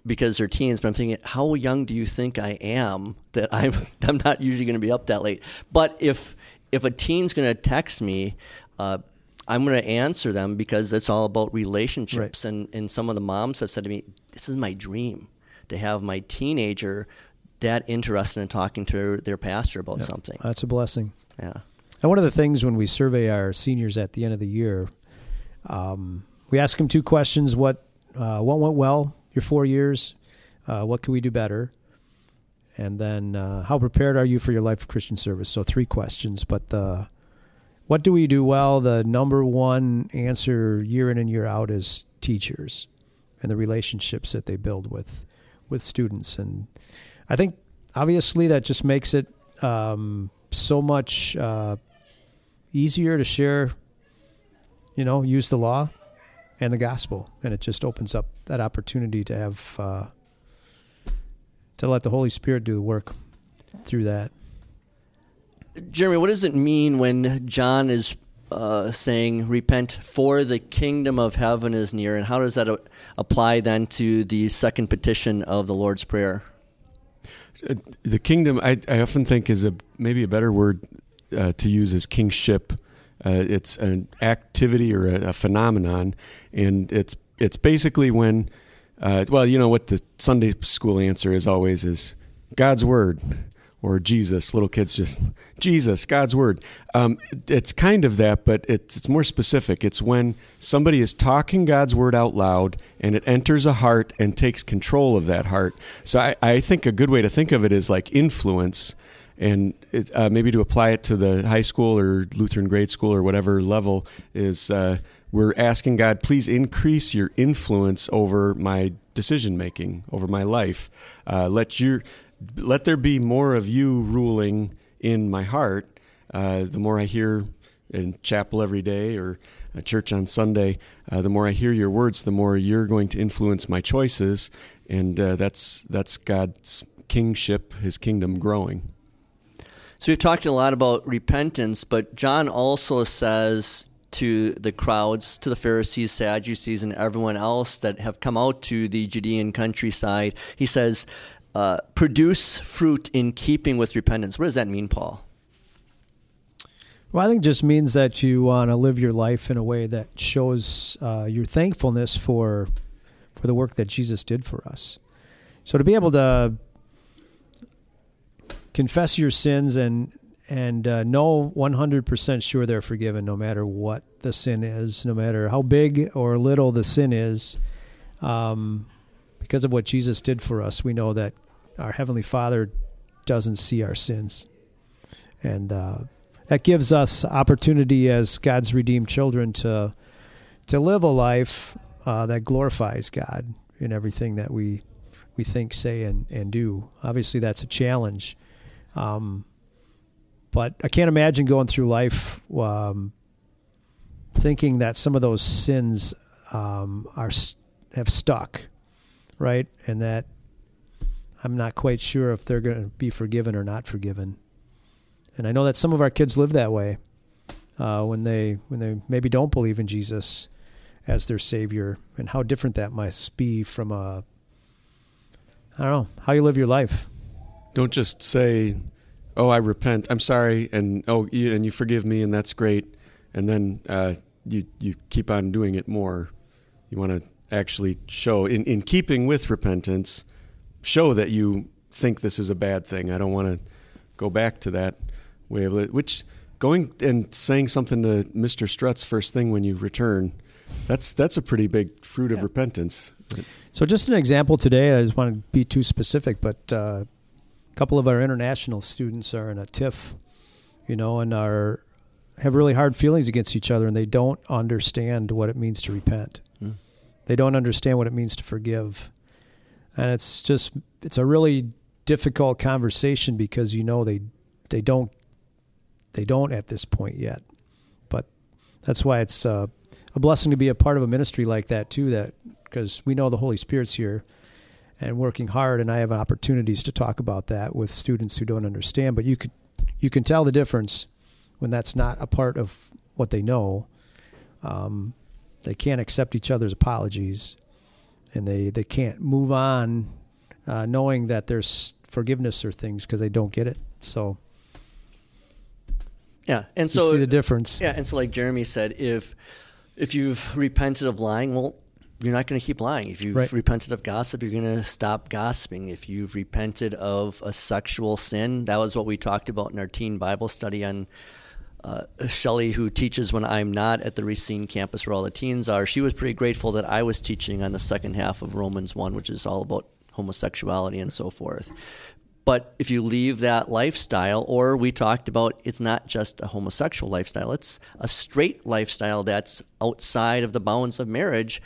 S3: because they're teens, but I'm thinking, how young do you think I am that [laughs] I'm I'm not usually going to be up that late? But if if a teen's going to text me, uh, I'm going to answer them because it's all about relationships. And and some of the moms have said to me, this is my dream to have my teenager that interested in talking to their pastor about
S2: Yeah,
S3: something.
S2: That's a blessing.
S3: Yeah.
S2: And one of the things when we survey our seniors at the end of the year, um, we ask them two questions: what uh, what went well your four years? Uh, what can we do better? And then, uh, how prepared are you for your life of Christian service? So, three questions. But the what do we do well? The number one answer year in and year out is teachers and the relationships that they build with with students. And I think obviously that just makes it um, so much uh, easier to share. You know, use the law and the gospel, and it just opens up that opportunity to have uh, to let the Holy Spirit do the work through that.
S3: Jeremy, what does it mean when John is uh, saying, "Repent, for the kingdom of heaven is near," and how does that apply then to the second petition of the Lord's prayer?
S1: Uh, the kingdom, I, I, often think, is a maybe a better word uh, to use is kingship. Uh, it's an activity or a, a, phenomenon, and it's it's basically when, uh, well, you know what the Sunday school answer is always is God's word or Jesus. Little kids just [laughs] Jesus, God's word. Um, it's kind of that, but it's it's more specific. It's when somebody is talking God's word out loud and it enters a heart and takes control of that heart. So I, I think a good way to think of it is like influence. And it, uh, maybe to apply it to the high school or Lutheran grade school or whatever level is uh, we're asking God, please increase your influence over my decision making, over my life. Uh, let your let there be more of you ruling in my heart. Uh, the more I hear in chapel every day or church on Sunday, uh, the more I hear your words, the more you're going to influence my choices, and uh, that's that's God's kingship, His kingdom growing.
S3: So we've talked a lot about repentance, but John also says to the crowds, to the Pharisees, Sadducees, and everyone else that have come out to the Judean countryside, he says, uh, produce fruit in keeping with repentance. What does that mean, Paul?
S2: Well, I think it just means that you want to live your life in a way that shows uh, your thankfulness for for the work that Jesus did for us. So to be able to confess your sins and and uh, know 100% sure they're forgiven no matter what the sin is, no matter how big or little the sin is, um, because of what Jesus did for us, we know that our Heavenly Father doesn't see our sins. And uh, that gives us opportunity as God's redeemed children to to live a life uh, that glorifies God in everything that we we think, say, and, and do. Obviously, that's a challenge. Um, but I can't imagine going through life um, thinking that some of those sins um, are have stuck right? And that I'm not quite sure if they're going to be forgiven or not forgiven. And I know that some of our kids live that way uh, when they when they maybe don't believe in Jesus as their savior, and how different that must be from a I don't know how you live your life.
S1: Don't just say, "Oh, I repent. I'm sorry," and oh, you, and you forgive me, and that's great. And then uh, you you keep on doing it more. You want to actually show, in, in keeping with repentance, show that you think this is a bad thing. I don't want to go back to that way of it, which going and saying something to Mr. Strutz first thing when you return, that's that's a pretty big fruit yeah. of repentance.
S2: So just an example today, I just want to be too specific, but uh, a couple of our international students are in a tiff, you know, and are have really hard feelings against each other and they don't understand what it means to repent. They don't understand what it means to forgive. And it's just it's a really difficult conversation because you know they they don't they don't at this point yet. But that's why it's uh, a blessing to be a part of a ministry like that too that because we know the Holy Spirit's here and working hard and I have opportunities to talk about that with students who don't understand, but you could you can tell the difference when that's not a part of what they know. Um, they can't accept each other's apologies, and they they can't move on, uh, knowing that there's forgiveness or things because they don't get it. So.
S3: Yeah, and so
S2: see the difference.
S3: Yeah, and so like Jeremy said, if if you've repented of lying, well, you're not going to keep lying. If you've right. repented of gossip, you're going to stop gossiping. If you've repented of a sexual sin, that was what we talked about in our teen Bible study on uh, Shelly, who teaches when I'm not at the Racine campus where all the teens are, she was pretty grateful that I was teaching on the second half of Romans 1, which is all about homosexuality and so forth. but if you leave that lifestyle, or we talked about it's not just a homosexual lifestyle, it's a straight lifestyle that's outside of the bounds of marriage,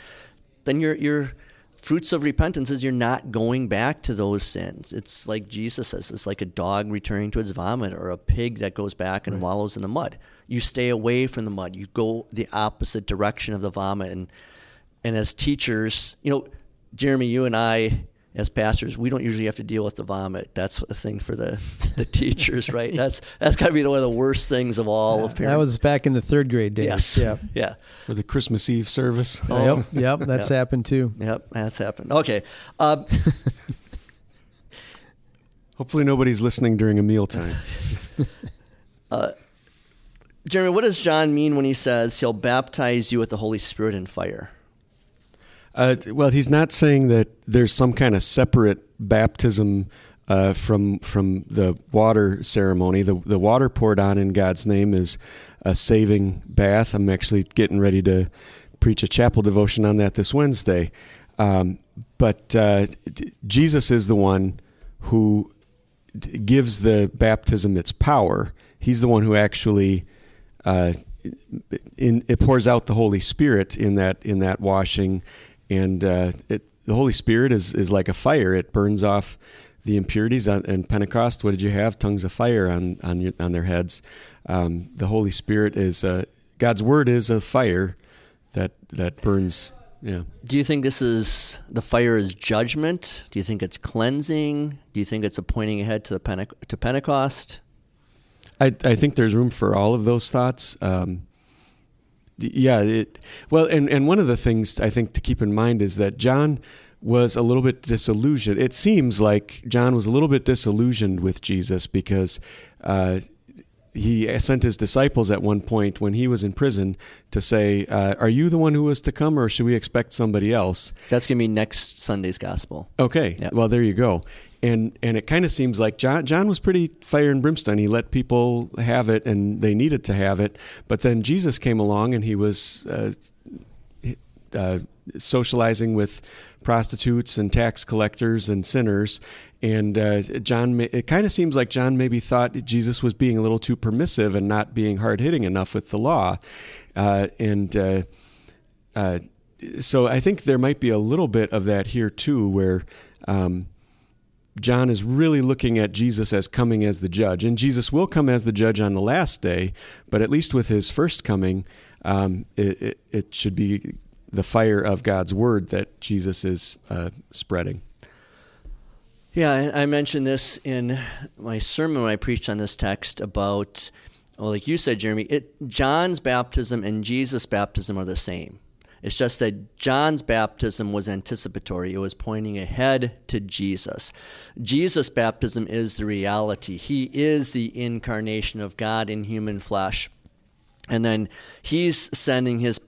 S3: then your your fruits of repentance is you're not going back to those sins. It's like Jesus says, it's like a dog returning to its vomit or a pig that goes back and right. wallows in the mud. You stay away from the mud. You go the opposite direction of the vomit. And and as teachers, you know, Jeremy, you and I as pastors, we don't usually have to deal with the vomit. That's a thing for the, [laughs] the teachers, right? [laughs] That's that's got to be one of the worst things of all
S2: yeah,
S3: of parents.
S2: That was back in the third grade days.
S3: Yes.
S2: Yeah. [laughs]
S3: Yeah.
S1: For the Christmas Eve service.
S2: Oh. Yep. Yep. That's yep. happened too.
S3: Yep. That's happened. Okay. Uh,
S1: Hopefully nobody's listening during a mealtime.
S3: uh, Jeremy, what does John mean when he says he'll baptize you with the Holy Spirit and fire?
S1: Uh, well, he's not saying that there's some kind of separate baptism uh, from from the water ceremony. The the water poured on in God's name is a saving bath. I'm actually getting ready to preach a chapel devotion on that this Wednesday. Um, but uh, Jesus is the one who gives the baptism its power. He's the one who actually uh, in, it pours out the Holy Spirit in that in that washing and uh, it, the Holy Spirit is is like a fire. It burns off the impurities. On, and Pentecost, what did you have? Tongues of fire on on your, on their heads. Um, the Holy Spirit is uh, God's word is a fire that that burns. Yeah.
S3: Do you think this is the fire is judgment? Do you think it's cleansing? Do you think it's a pointing ahead to the Pente- to Pentecost?
S1: I I think there's room for all of those thoughts. Um, yeah, it, well, and and one of the things I think to keep in mind is that John was a little bit disillusioned. It seems like John was a little bit disillusioned with Jesus because uh, he sent his disciples at one point when he was in prison to say, uh, "Are you the one who was to come, or should we expect somebody else?"
S3: That's going to be next Sunday's gospel.
S1: Okay, yep. well there you go and and it kind of seems like John John was pretty fire and brimstone. He let people have it, and they needed to have it. But then Jesus came along, and he was uh, uh, socializing with prostitutes and tax collectors and sinners. And uh, John, it kind of seems like John maybe thought Jesus was being a little too permissive and not being hard hitting enough with the law, uh, and. Uh, uh, so I think there might be a little bit of that here too, where um, John is really looking at Jesus as coming as the judge. And Jesus will come as the judge on the last day, but at least with his first coming, um, it, it, it, should be the fire of God's word that Jesus is uh, spreading.
S3: Yeah, I mentioned this in my sermon when I preached on this text about, well, like you said, Jeremy, it, John's baptism and Jesus' baptism are the same. It's just that John's baptism was anticipatory, it was pointing ahead to Jesus. Jesus' baptism is the reality. He is the incarnation of God in human flesh. And then he's sending his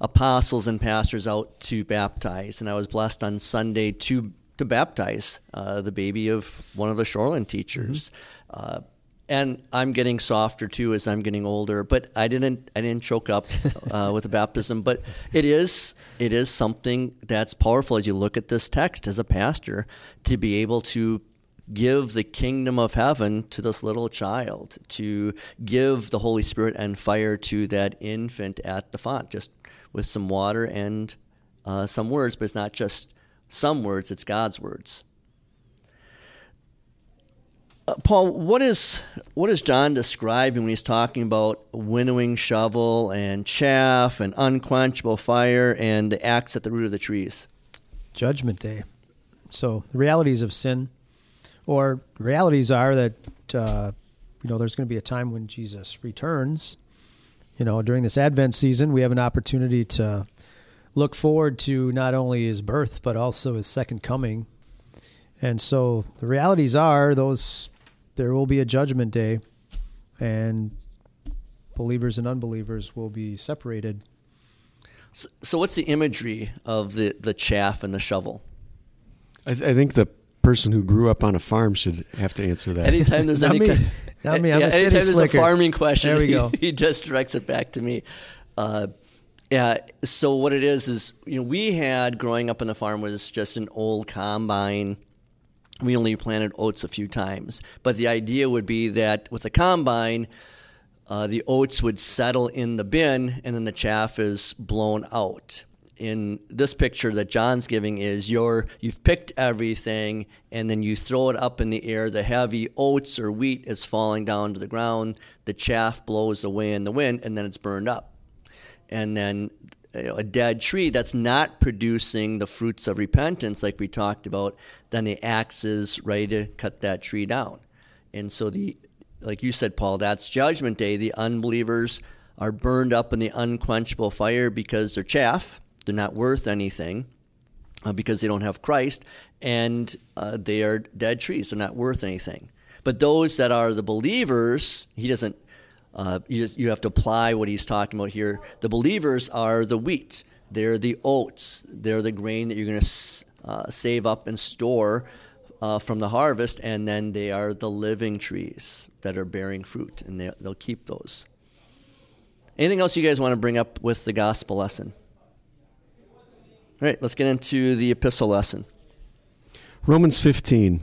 S3: apostles and pastors out to baptize. And I was blessed on Sunday to to baptize uh, the baby of one of the Shoreland teachers. Mm-hmm. Uh, and I'm getting softer too as I'm getting older. But I didn't I didn't choke up uh, with the baptism. But it is it is something that's powerful as you look at this text as a pastor to be able to give the kingdom of heaven to this little child, to give the Holy Spirit and fire to that infant at the font, just with some water and uh, some words. But it's not just some words; it's God's words. Uh, Paul, what is what is John describing when he's talking about winnowing shovel and chaff and unquenchable fire and the axe at the root of the trees?
S2: Judgment day. So the realities of sin, or realities are that uh, you know there's going to be a time when Jesus returns. You know, during this Advent season, we have an opportunity to look forward to not only his birth but also his second coming. And so the realities are those there will be a judgment day, and believers and unbelievers will be separated.
S3: So, so what's the imagery of the, the chaff and the shovel?
S1: I, th- I, think the person who grew up on a farm should have to answer that.
S3: Anytime there's [laughs] any,
S2: me.
S3: Kind,
S2: not me. I'm
S3: yeah,
S2: a anytime
S3: there's
S2: slicker.
S3: a farming question,
S2: there we
S3: he,
S2: go.
S3: he just directs it back to me. Uh, yeah. So what it is is, you know, we had growing up on the farm was just an old combine we only planted oats a few times. But the idea would be that with the combine, uh, the oats would settle in the bin and then the chaff is blown out. In this picture that John's giving is your you've picked everything and then you throw it up in the air. The heavy oats or wheat is falling down to the ground. The chaff blows away in the wind and then it's burned up. And then you know, a dead tree that's not producing the fruits of repentance, like we talked about, then the axe is ready to cut that tree down. And so the like you said, Paul, that's judgment day. The unbelievers are burned up in the unquenchable fire because they're chaff. They're not worth anything uh, because they don't have Christ, and uh, they are dead trees. They're not worth anything. But those that are the believers, he doesn't. Uh, you, just, you have to apply what he's talking about here. The believers are the wheat. They're the oats. They're the grain that you're going to uh, save up and store uh, from the harvest, and then they are the living trees that are bearing fruit, and they, they'll keep those. Anything else you guys want to bring up with the gospel lesson? All right, let's get into the epistle lesson.
S1: Romans 15.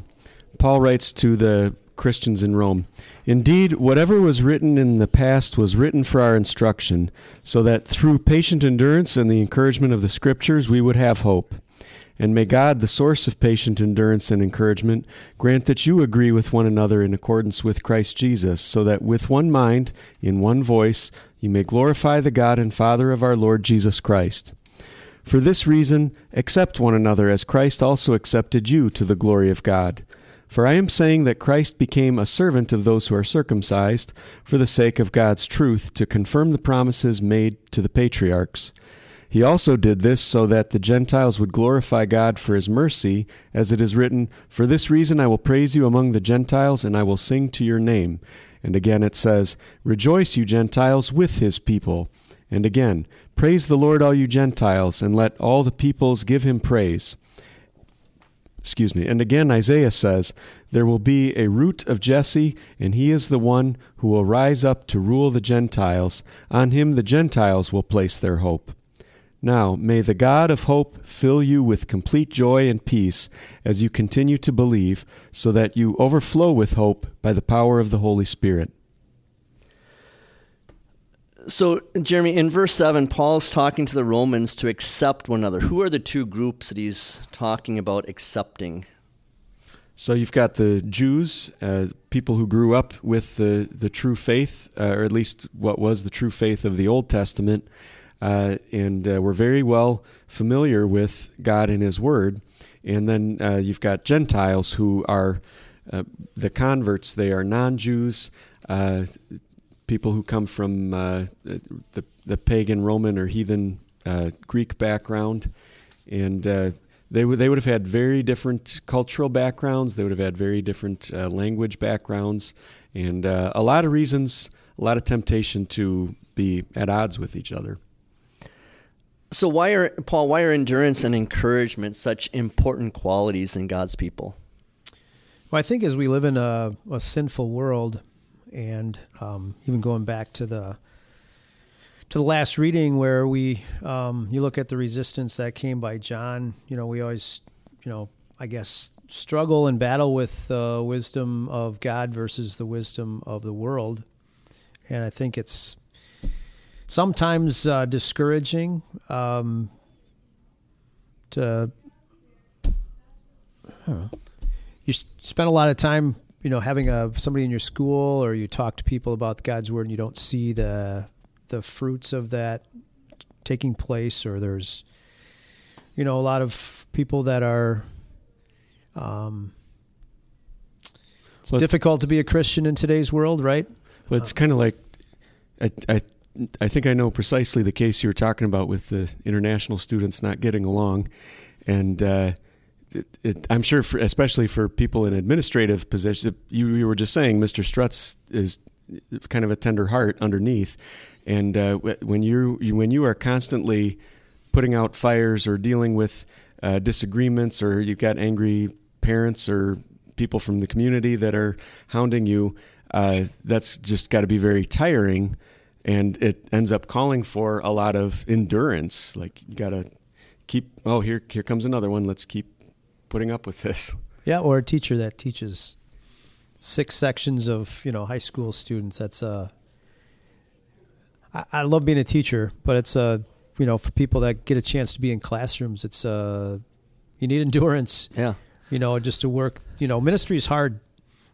S1: Paul writes to the Christians in Rome Indeed, whatever was written in the past was written for our instruction, so that through patient endurance and the encouragement of the Scriptures we would have hope. And may God, the source of patient endurance and encouragement, grant that you agree with one another in accordance with Christ Jesus, so that with one mind, in one voice, you may glorify the God and Father of our Lord Jesus Christ. For this reason, accept one another as Christ also accepted you to the glory of God. For I am saying that Christ became a servant of those who are circumcised, for the sake of God's truth, to confirm the promises made to the patriarchs he also did this so that the Gentiles would glorify God for his mercy, as it is written, For this reason I will praise you among the Gentiles, and I will sing to your name. And again it says, Rejoice, you Gentiles, with his people. And again, Praise the Lord, all you Gentiles, and let all the peoples give him praise. Excuse me. And again, Isaiah says, There will be a root of Jesse, and he is the one who will rise up to rule the Gentiles. On him the Gentiles will place their hope. Now, may the God of hope fill you with complete joy and peace as you continue to believe, so that you overflow with hope by the power of the Holy Spirit.
S3: So, Jeremy, in verse 7, Paul's talking to the Romans to accept one another. Who are the two groups that he's talking about accepting?
S1: So you've got the Jews, uh, people who grew up with the, the true faith, uh, or at least what was the true faith of the Old Testament, uh, and uh, we're very well familiar with God and His Word. And then uh, you've got Gentiles who are uh, the converts. They are non-Jews, uh, people who come from uh, the the pagan Roman or heathen uh, Greek background, and uh, they would they would have had very different cultural backgrounds. They would have had very different language backgrounds, and a lot of reasons, a lot of temptation to be at odds with each other.
S3: So why are Paul? Why are endurance and encouragement such important qualities in God's people?
S2: Well, I think as we live in a, a sinful world, and um, even going back to the to the last reading where we um, you look at the resistance that came by John. You know, we always, you know, I guess struggle and battle with the uh, wisdom of God versus the wisdom of the world, and I think it's sometimes uh, discouraging um, to you spend a lot of time you know having a somebody in your school or you talk to people about God's word and you don't see the the fruits of that taking place or there's you know a lot of people that are um, it's well, difficult to be a Christian in today's world, right?
S1: Well, it's uh, kind of like I, I I think I know precisely the case you were talking about with the international students not getting along, and uh, it, it, I'm sure, for, especially for people in administrative positions, you, you, were just saying, Mr. Strutz is kind of a tender heart underneath, and uh, when you when you are constantly putting out fires or dealing with uh, disagreements, or you've got angry parents or people from the community that are hounding you, uh, that's just got to be very tiring and it ends up calling for a lot of endurance. Like you got to keep. Oh, here here comes another one. Let's keep putting up with this. [laughs]
S2: Yeah, or a teacher that teaches six sections of you know high school students. That's uh, I, I love being a teacher, but it's uh, you know, for people that get a chance to be in classrooms, it's uh, you need endurance.
S3: Yeah.
S2: You know, just to work. You know, ministry is hard,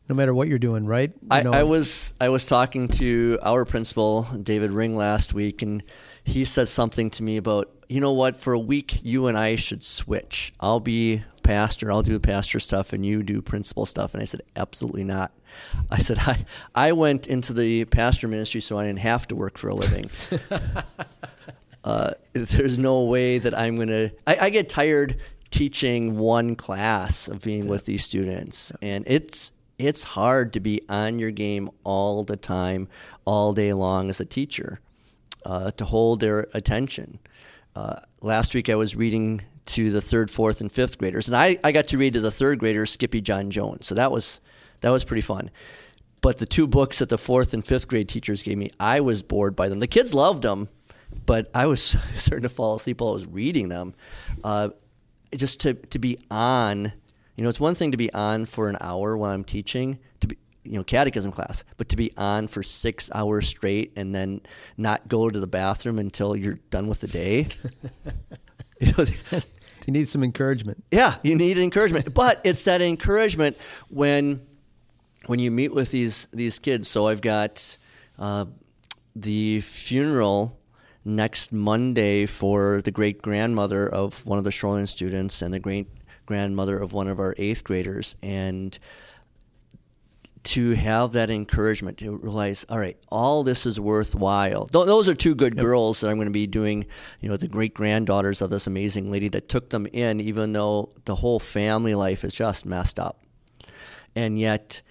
S2: no matter what you're doing, right? You
S3: I, I was I was talking to our principal David Ring last week, and he said something to me about you know what for a week you and I should switch. I'll be pastor, I'll do the pastor stuff, and you do principal stuff. And I said absolutely not. I said [laughs] I I went into the pastor ministry so I didn't have to work for a living. [laughs] uh, there's no way that I'm gonna. I, I get tired teaching one class of being with these students, and it's it's hard to be on your game all the time, all day long as a teacher, uh, to hold their attention. Uh, last week I was reading to the third, fourth, and fifth graders, and I, I got to read to the third graders Skippyjon Jones, so that was that was pretty fun. But the two books that the fourth and fifth grade teachers gave me, I was bored by them. The kids loved them, but I was [laughs] starting to fall asleep while I was reading them. Uh, just to to be on, you know, it's one thing to be on for an hour when I'm teaching you know, catechism class, but to be on for six hours straight and then not go to the bathroom until you're done with the day. [laughs] you know, [laughs]
S2: you need some encouragement.
S3: yeah, you need encouragement, but it's that encouragement when when you meet with these these kids. So I've got uh, the funeral next Monday for the great grandmother of one of the Shoreland students and the great grandmother of one of our eighth graders, and to have that encouragement to realize, all right, all this is worthwhile. Th- those are two good
S2: Yep.
S3: girls that I'm going to be doing, you know, the great granddaughters of this amazing lady that took them in, even though the whole family life is just messed up. And yet,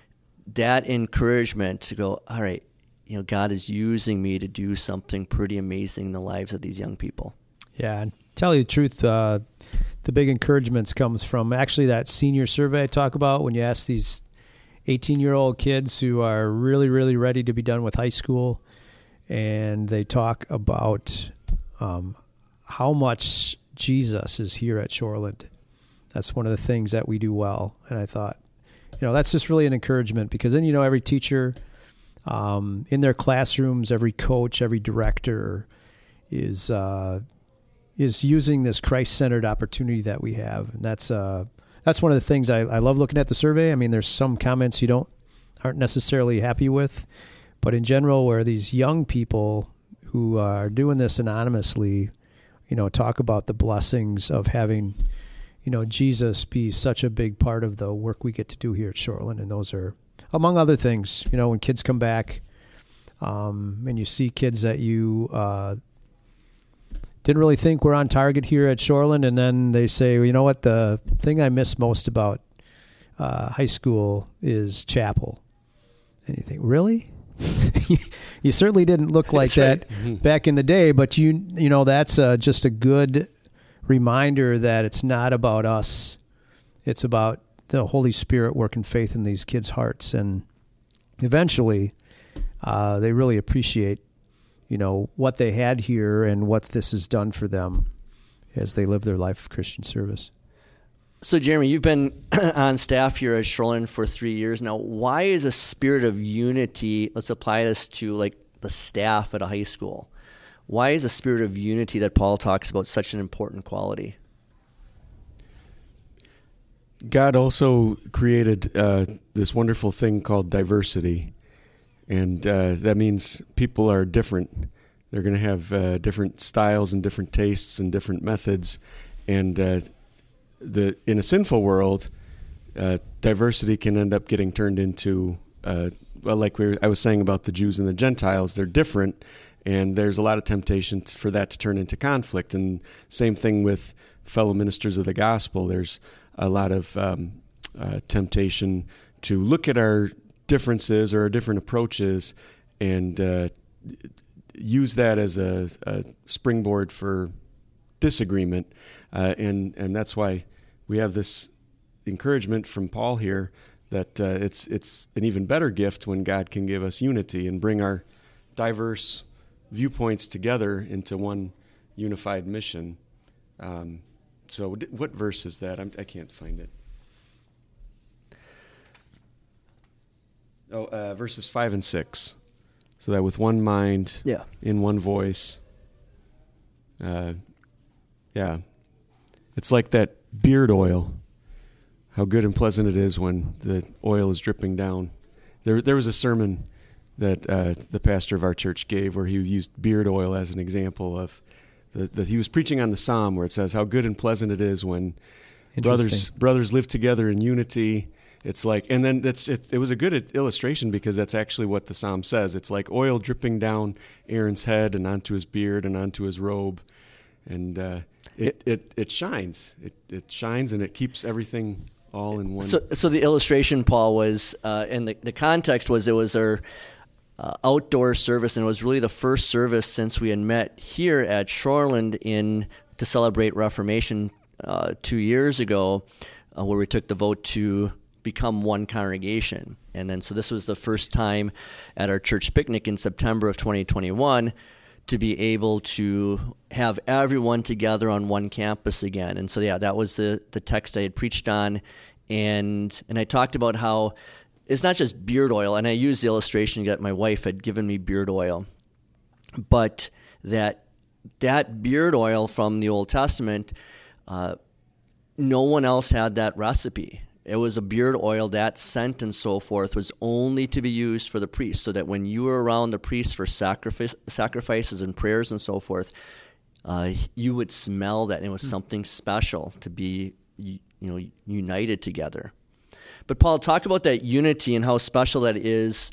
S3: that encouragement to go, all right, you know, God is using me to do something pretty amazing in the lives of these young people.
S2: Yeah, and tell you the truth, uh, the big encouragements comes from actually that senior survey I talk about when you ask these 18 year old kids who are really, really ready to be done with high school, and they talk about um, how much Jesus is here at Shoreland. That's one of the things that we do well, and I thought, you know, that's just really an encouragement because then you know every teacher um, in their classrooms, every coach, every director is uh, is using this Christ centered opportunity that we have, and that's uh, that's one of the things I, I love looking at the survey. I mean, there's some comments you don't aren't necessarily happy with, but in general, where these young people who are doing this anonymously, you know, talk about the blessings of having, you know, Jesus be such a big part of the work we get to do here at Shoreland, and those are among other things. You know, when kids come back, um, and you see kids that you uh, didn't really think we're on target here at Shoreland, and then they say, well, you know what, the thing I miss most about uh, high school is chapel. And you think, really? [laughs] you certainly didn't look like
S3: That's
S2: that
S3: right.
S2: back in the day, but you you know that's uh, just a good reminder that it's not about us; it's about the Holy Spirit working faith in these kids' hearts, and eventually, uh, they really appreciate you know what they had here and what this has done for them as they live their life of Christian service.
S3: So, Jeremy, you've been [clears throat] on staff here at Shoreland for three years now. Why is a spirit of unity? Let's apply this to like the staff at a high school. Why is a spirit of unity that Paul talks about such an important quality?
S1: God also created uh, this wonderful thing called diversity, and uh, that means people are different. They're going to have uh, different styles and different tastes and different methods, and uh, the in a sinful world, uh, diversity can end up getting turned into uh, well, like we were, I was saying about the Jews and the Gentiles. They're different, and there's a lot of temptation for that to turn into conflict. And same thing with fellow ministers of the gospel. There's a lot of um, uh, temptation to look at our differences or different approaches and uh, use that as a, a springboard for disagreement. Uh, and and that's why we have this encouragement from Paul here that uh, it's it's an even better gift when God can give us unity and bring our diverse viewpoints together into one unified mission. Um, so, what verse is that? I'm, I can't find it. Oh, uh, verses five and six. So that with one mind,
S3: Yeah.
S1: in one voice. Uh, yeah, it's like that beard oil. How good and pleasant it is when the oil is dripping down. There, there was a sermon that uh, the pastor of our church gave where he used beard oil as an example of the he was preaching on the psalm where it says how good and pleasant it is when brothers brothers live together in unity. It's like, and then that's it, it was a good illustration because that's actually what the psalm says. It's like oil dripping down Aaron's head and onto his beard and onto his robe, and uh, it, it it shines. It it shines and it keeps everything all in one.
S3: So, so the illustration, Paul, was, uh, and the, the context was it was our uh, outdoor service, and it was really the first service since we had met here at Shoreland in to celebrate Reformation uh, two years ago, uh, where we took the vote to become one congregation. And then, so this was the first time at our church picnic in September of 2021 to be able to have everyone together on one campus again. And so, yeah, that was the, the text I had preached on. And, and I talked about how it's not just beard oil, and I used the illustration that my wife had given me beard oil, but that that beard oil from the Old Testament, uh, no one else had that recipe. It was a beard oil, that scent and so forth was only to be used for the priest, so that when you were around the priest for sacrifice, sacrifices and prayers and so forth, uh, you would smell that, and it was something special to be, you know, united together. But Paul, talk about that unity and how special that is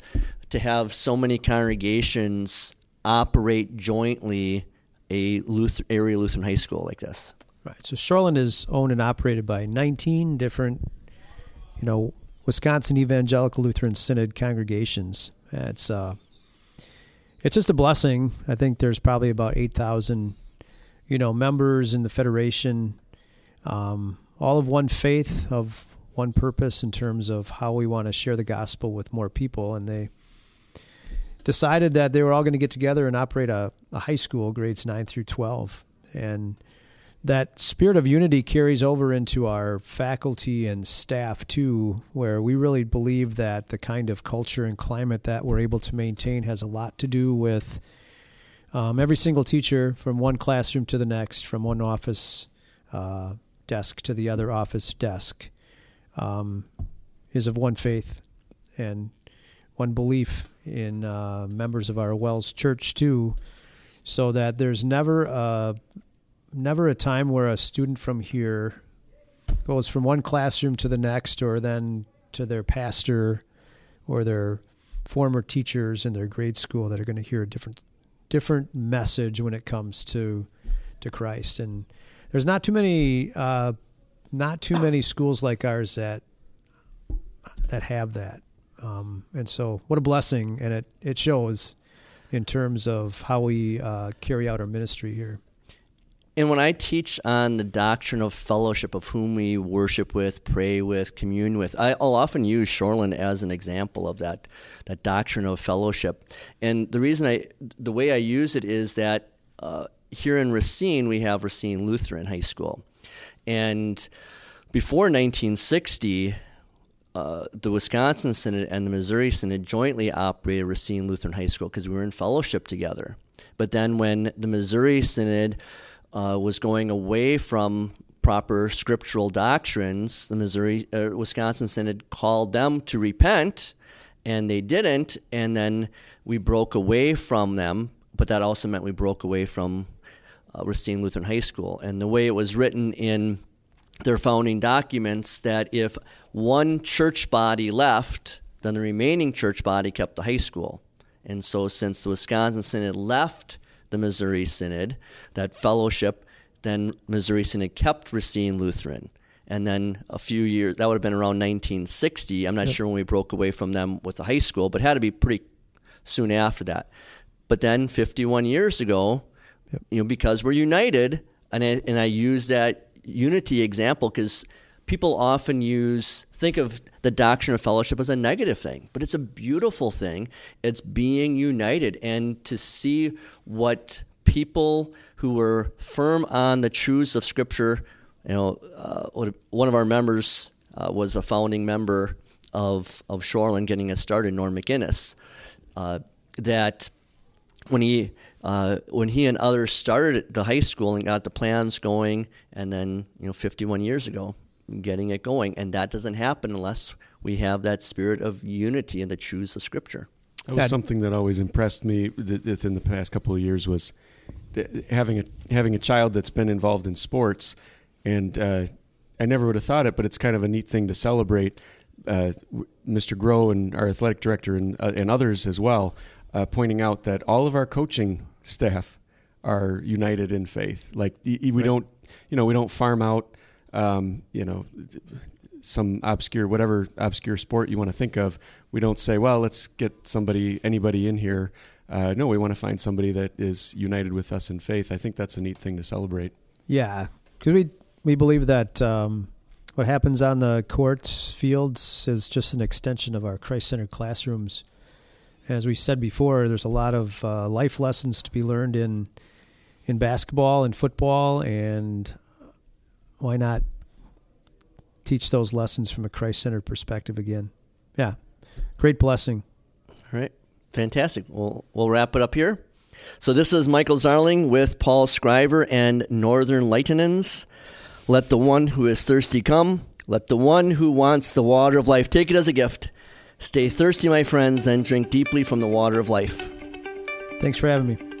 S3: to have so many congregations operate jointly a Luther, area Lutheran high school like this.
S2: Right. So Shoreland is owned and operated by 19 different, you know, Wisconsin Evangelical Lutheran Synod congregations. It's uh, it's just a blessing. I think there's probably about 8,000, you know, members in the federation, um, all of one faith, of one purpose in terms of how we want to share the gospel with more people, and they decided that they were all going to get together and operate a, a high school, grades nine through twelve, and that spirit of unity carries over into our faculty and staff too, where we really believe that the kind of culture and climate that we're able to maintain has a lot to do with um, every single teacher from one classroom to the next, from one office uh, desk to the other office desk, um, is of one faith and one belief in uh, members of our WELS Church too, so that there's never a never a time where a student from here goes from one classroom to the next or then to their pastor or their former teachers in their grade school that are going to hear a different different message when it comes to to Christ. And there's not too many uh, not too many schools like ours that that have that. Um, and so what a blessing and it it shows in terms of how we uh, carry out our ministry here
S3: and when I teach on the doctrine of fellowship, of whom we worship with, pray with, commune with, I'll often use Shoreland as an example of that, that doctrine of fellowship. And the reason I, the way I use it is that uh, here in Racine, we have Racine Lutheran High School. And before 1960, uh, the Wisconsin Synod and the Missouri Synod jointly operated Racine Lutheran High School because we were in fellowship together. But then when the Missouri Synod uh, was going away from proper scriptural doctrines, the Missouri, uh, Wisconsin Synod called them to repent, and they didn't. And then we broke away from them, but that also meant we broke away from uh, Racine Lutheran High School. And the way it was written in their founding documents, that if one church body left, then the remaining church body kept the high school. And so, since the Wisconsin Synod left the Missouri Synod, that fellowship, then Missouri Synod kept Racine Lutheran. And then a few years, that would have been around 1960. I'm not sure when we broke away from them with the high school, but had to be pretty soon after that. But then 51 years ago,
S2: Yep.
S3: you know, because we're united, and I, and I use that unity example because people often use think of the doctrine of fellowship as a negative thing, but it's a beautiful thing. It's being united and to see what people who were firm on the truths of Scripture. You know, uh, one of our members uh, was a founding member of of Shoreland getting it started, Norm McInnes, uh, that when he uh, when he and others started the high school and got the plans going, and then you know 51 years ago, getting it going, and that doesn't happen unless we have that spirit of unity and the truths of Scripture.
S1: That was something that always impressed me within the past couple of years was having a having a child that's been involved in sports, and uh, I never would have thought it, but it's kind of a neat thing to celebrate. Uh, Mr. Grow and our athletic director and, uh, and others as well, uh, pointing out that all of our coaching staff are united in faith. Like we right. don't, you know, we don't farm out, um, you know, some obscure whatever obscure sport you want to think of. We don't say, well, let's get somebody anybody in here. Uh, no, we want to find somebody that is united with us in faith. I think that's a neat thing to celebrate.
S2: Yeah, because we we believe that um, what happens on the courts fields is just an extension of our Christ centered classrooms. As we said before, there's a lot of uh, life lessons to be learned in in basketball and football, and why not teach those lessons from a Christ centered perspective again. Yeah. Great blessing.
S3: All right. Fantastic. We'll, we'll wrap it up here. So this is Michael Zarling with Paul Scriver and Northern Lightenants. Let the one who is thirsty come. Let the one who wants the water of life take it as a gift. Stay thirsty, my friends, then drink deeply from the water of life.
S2: Thanks for having me.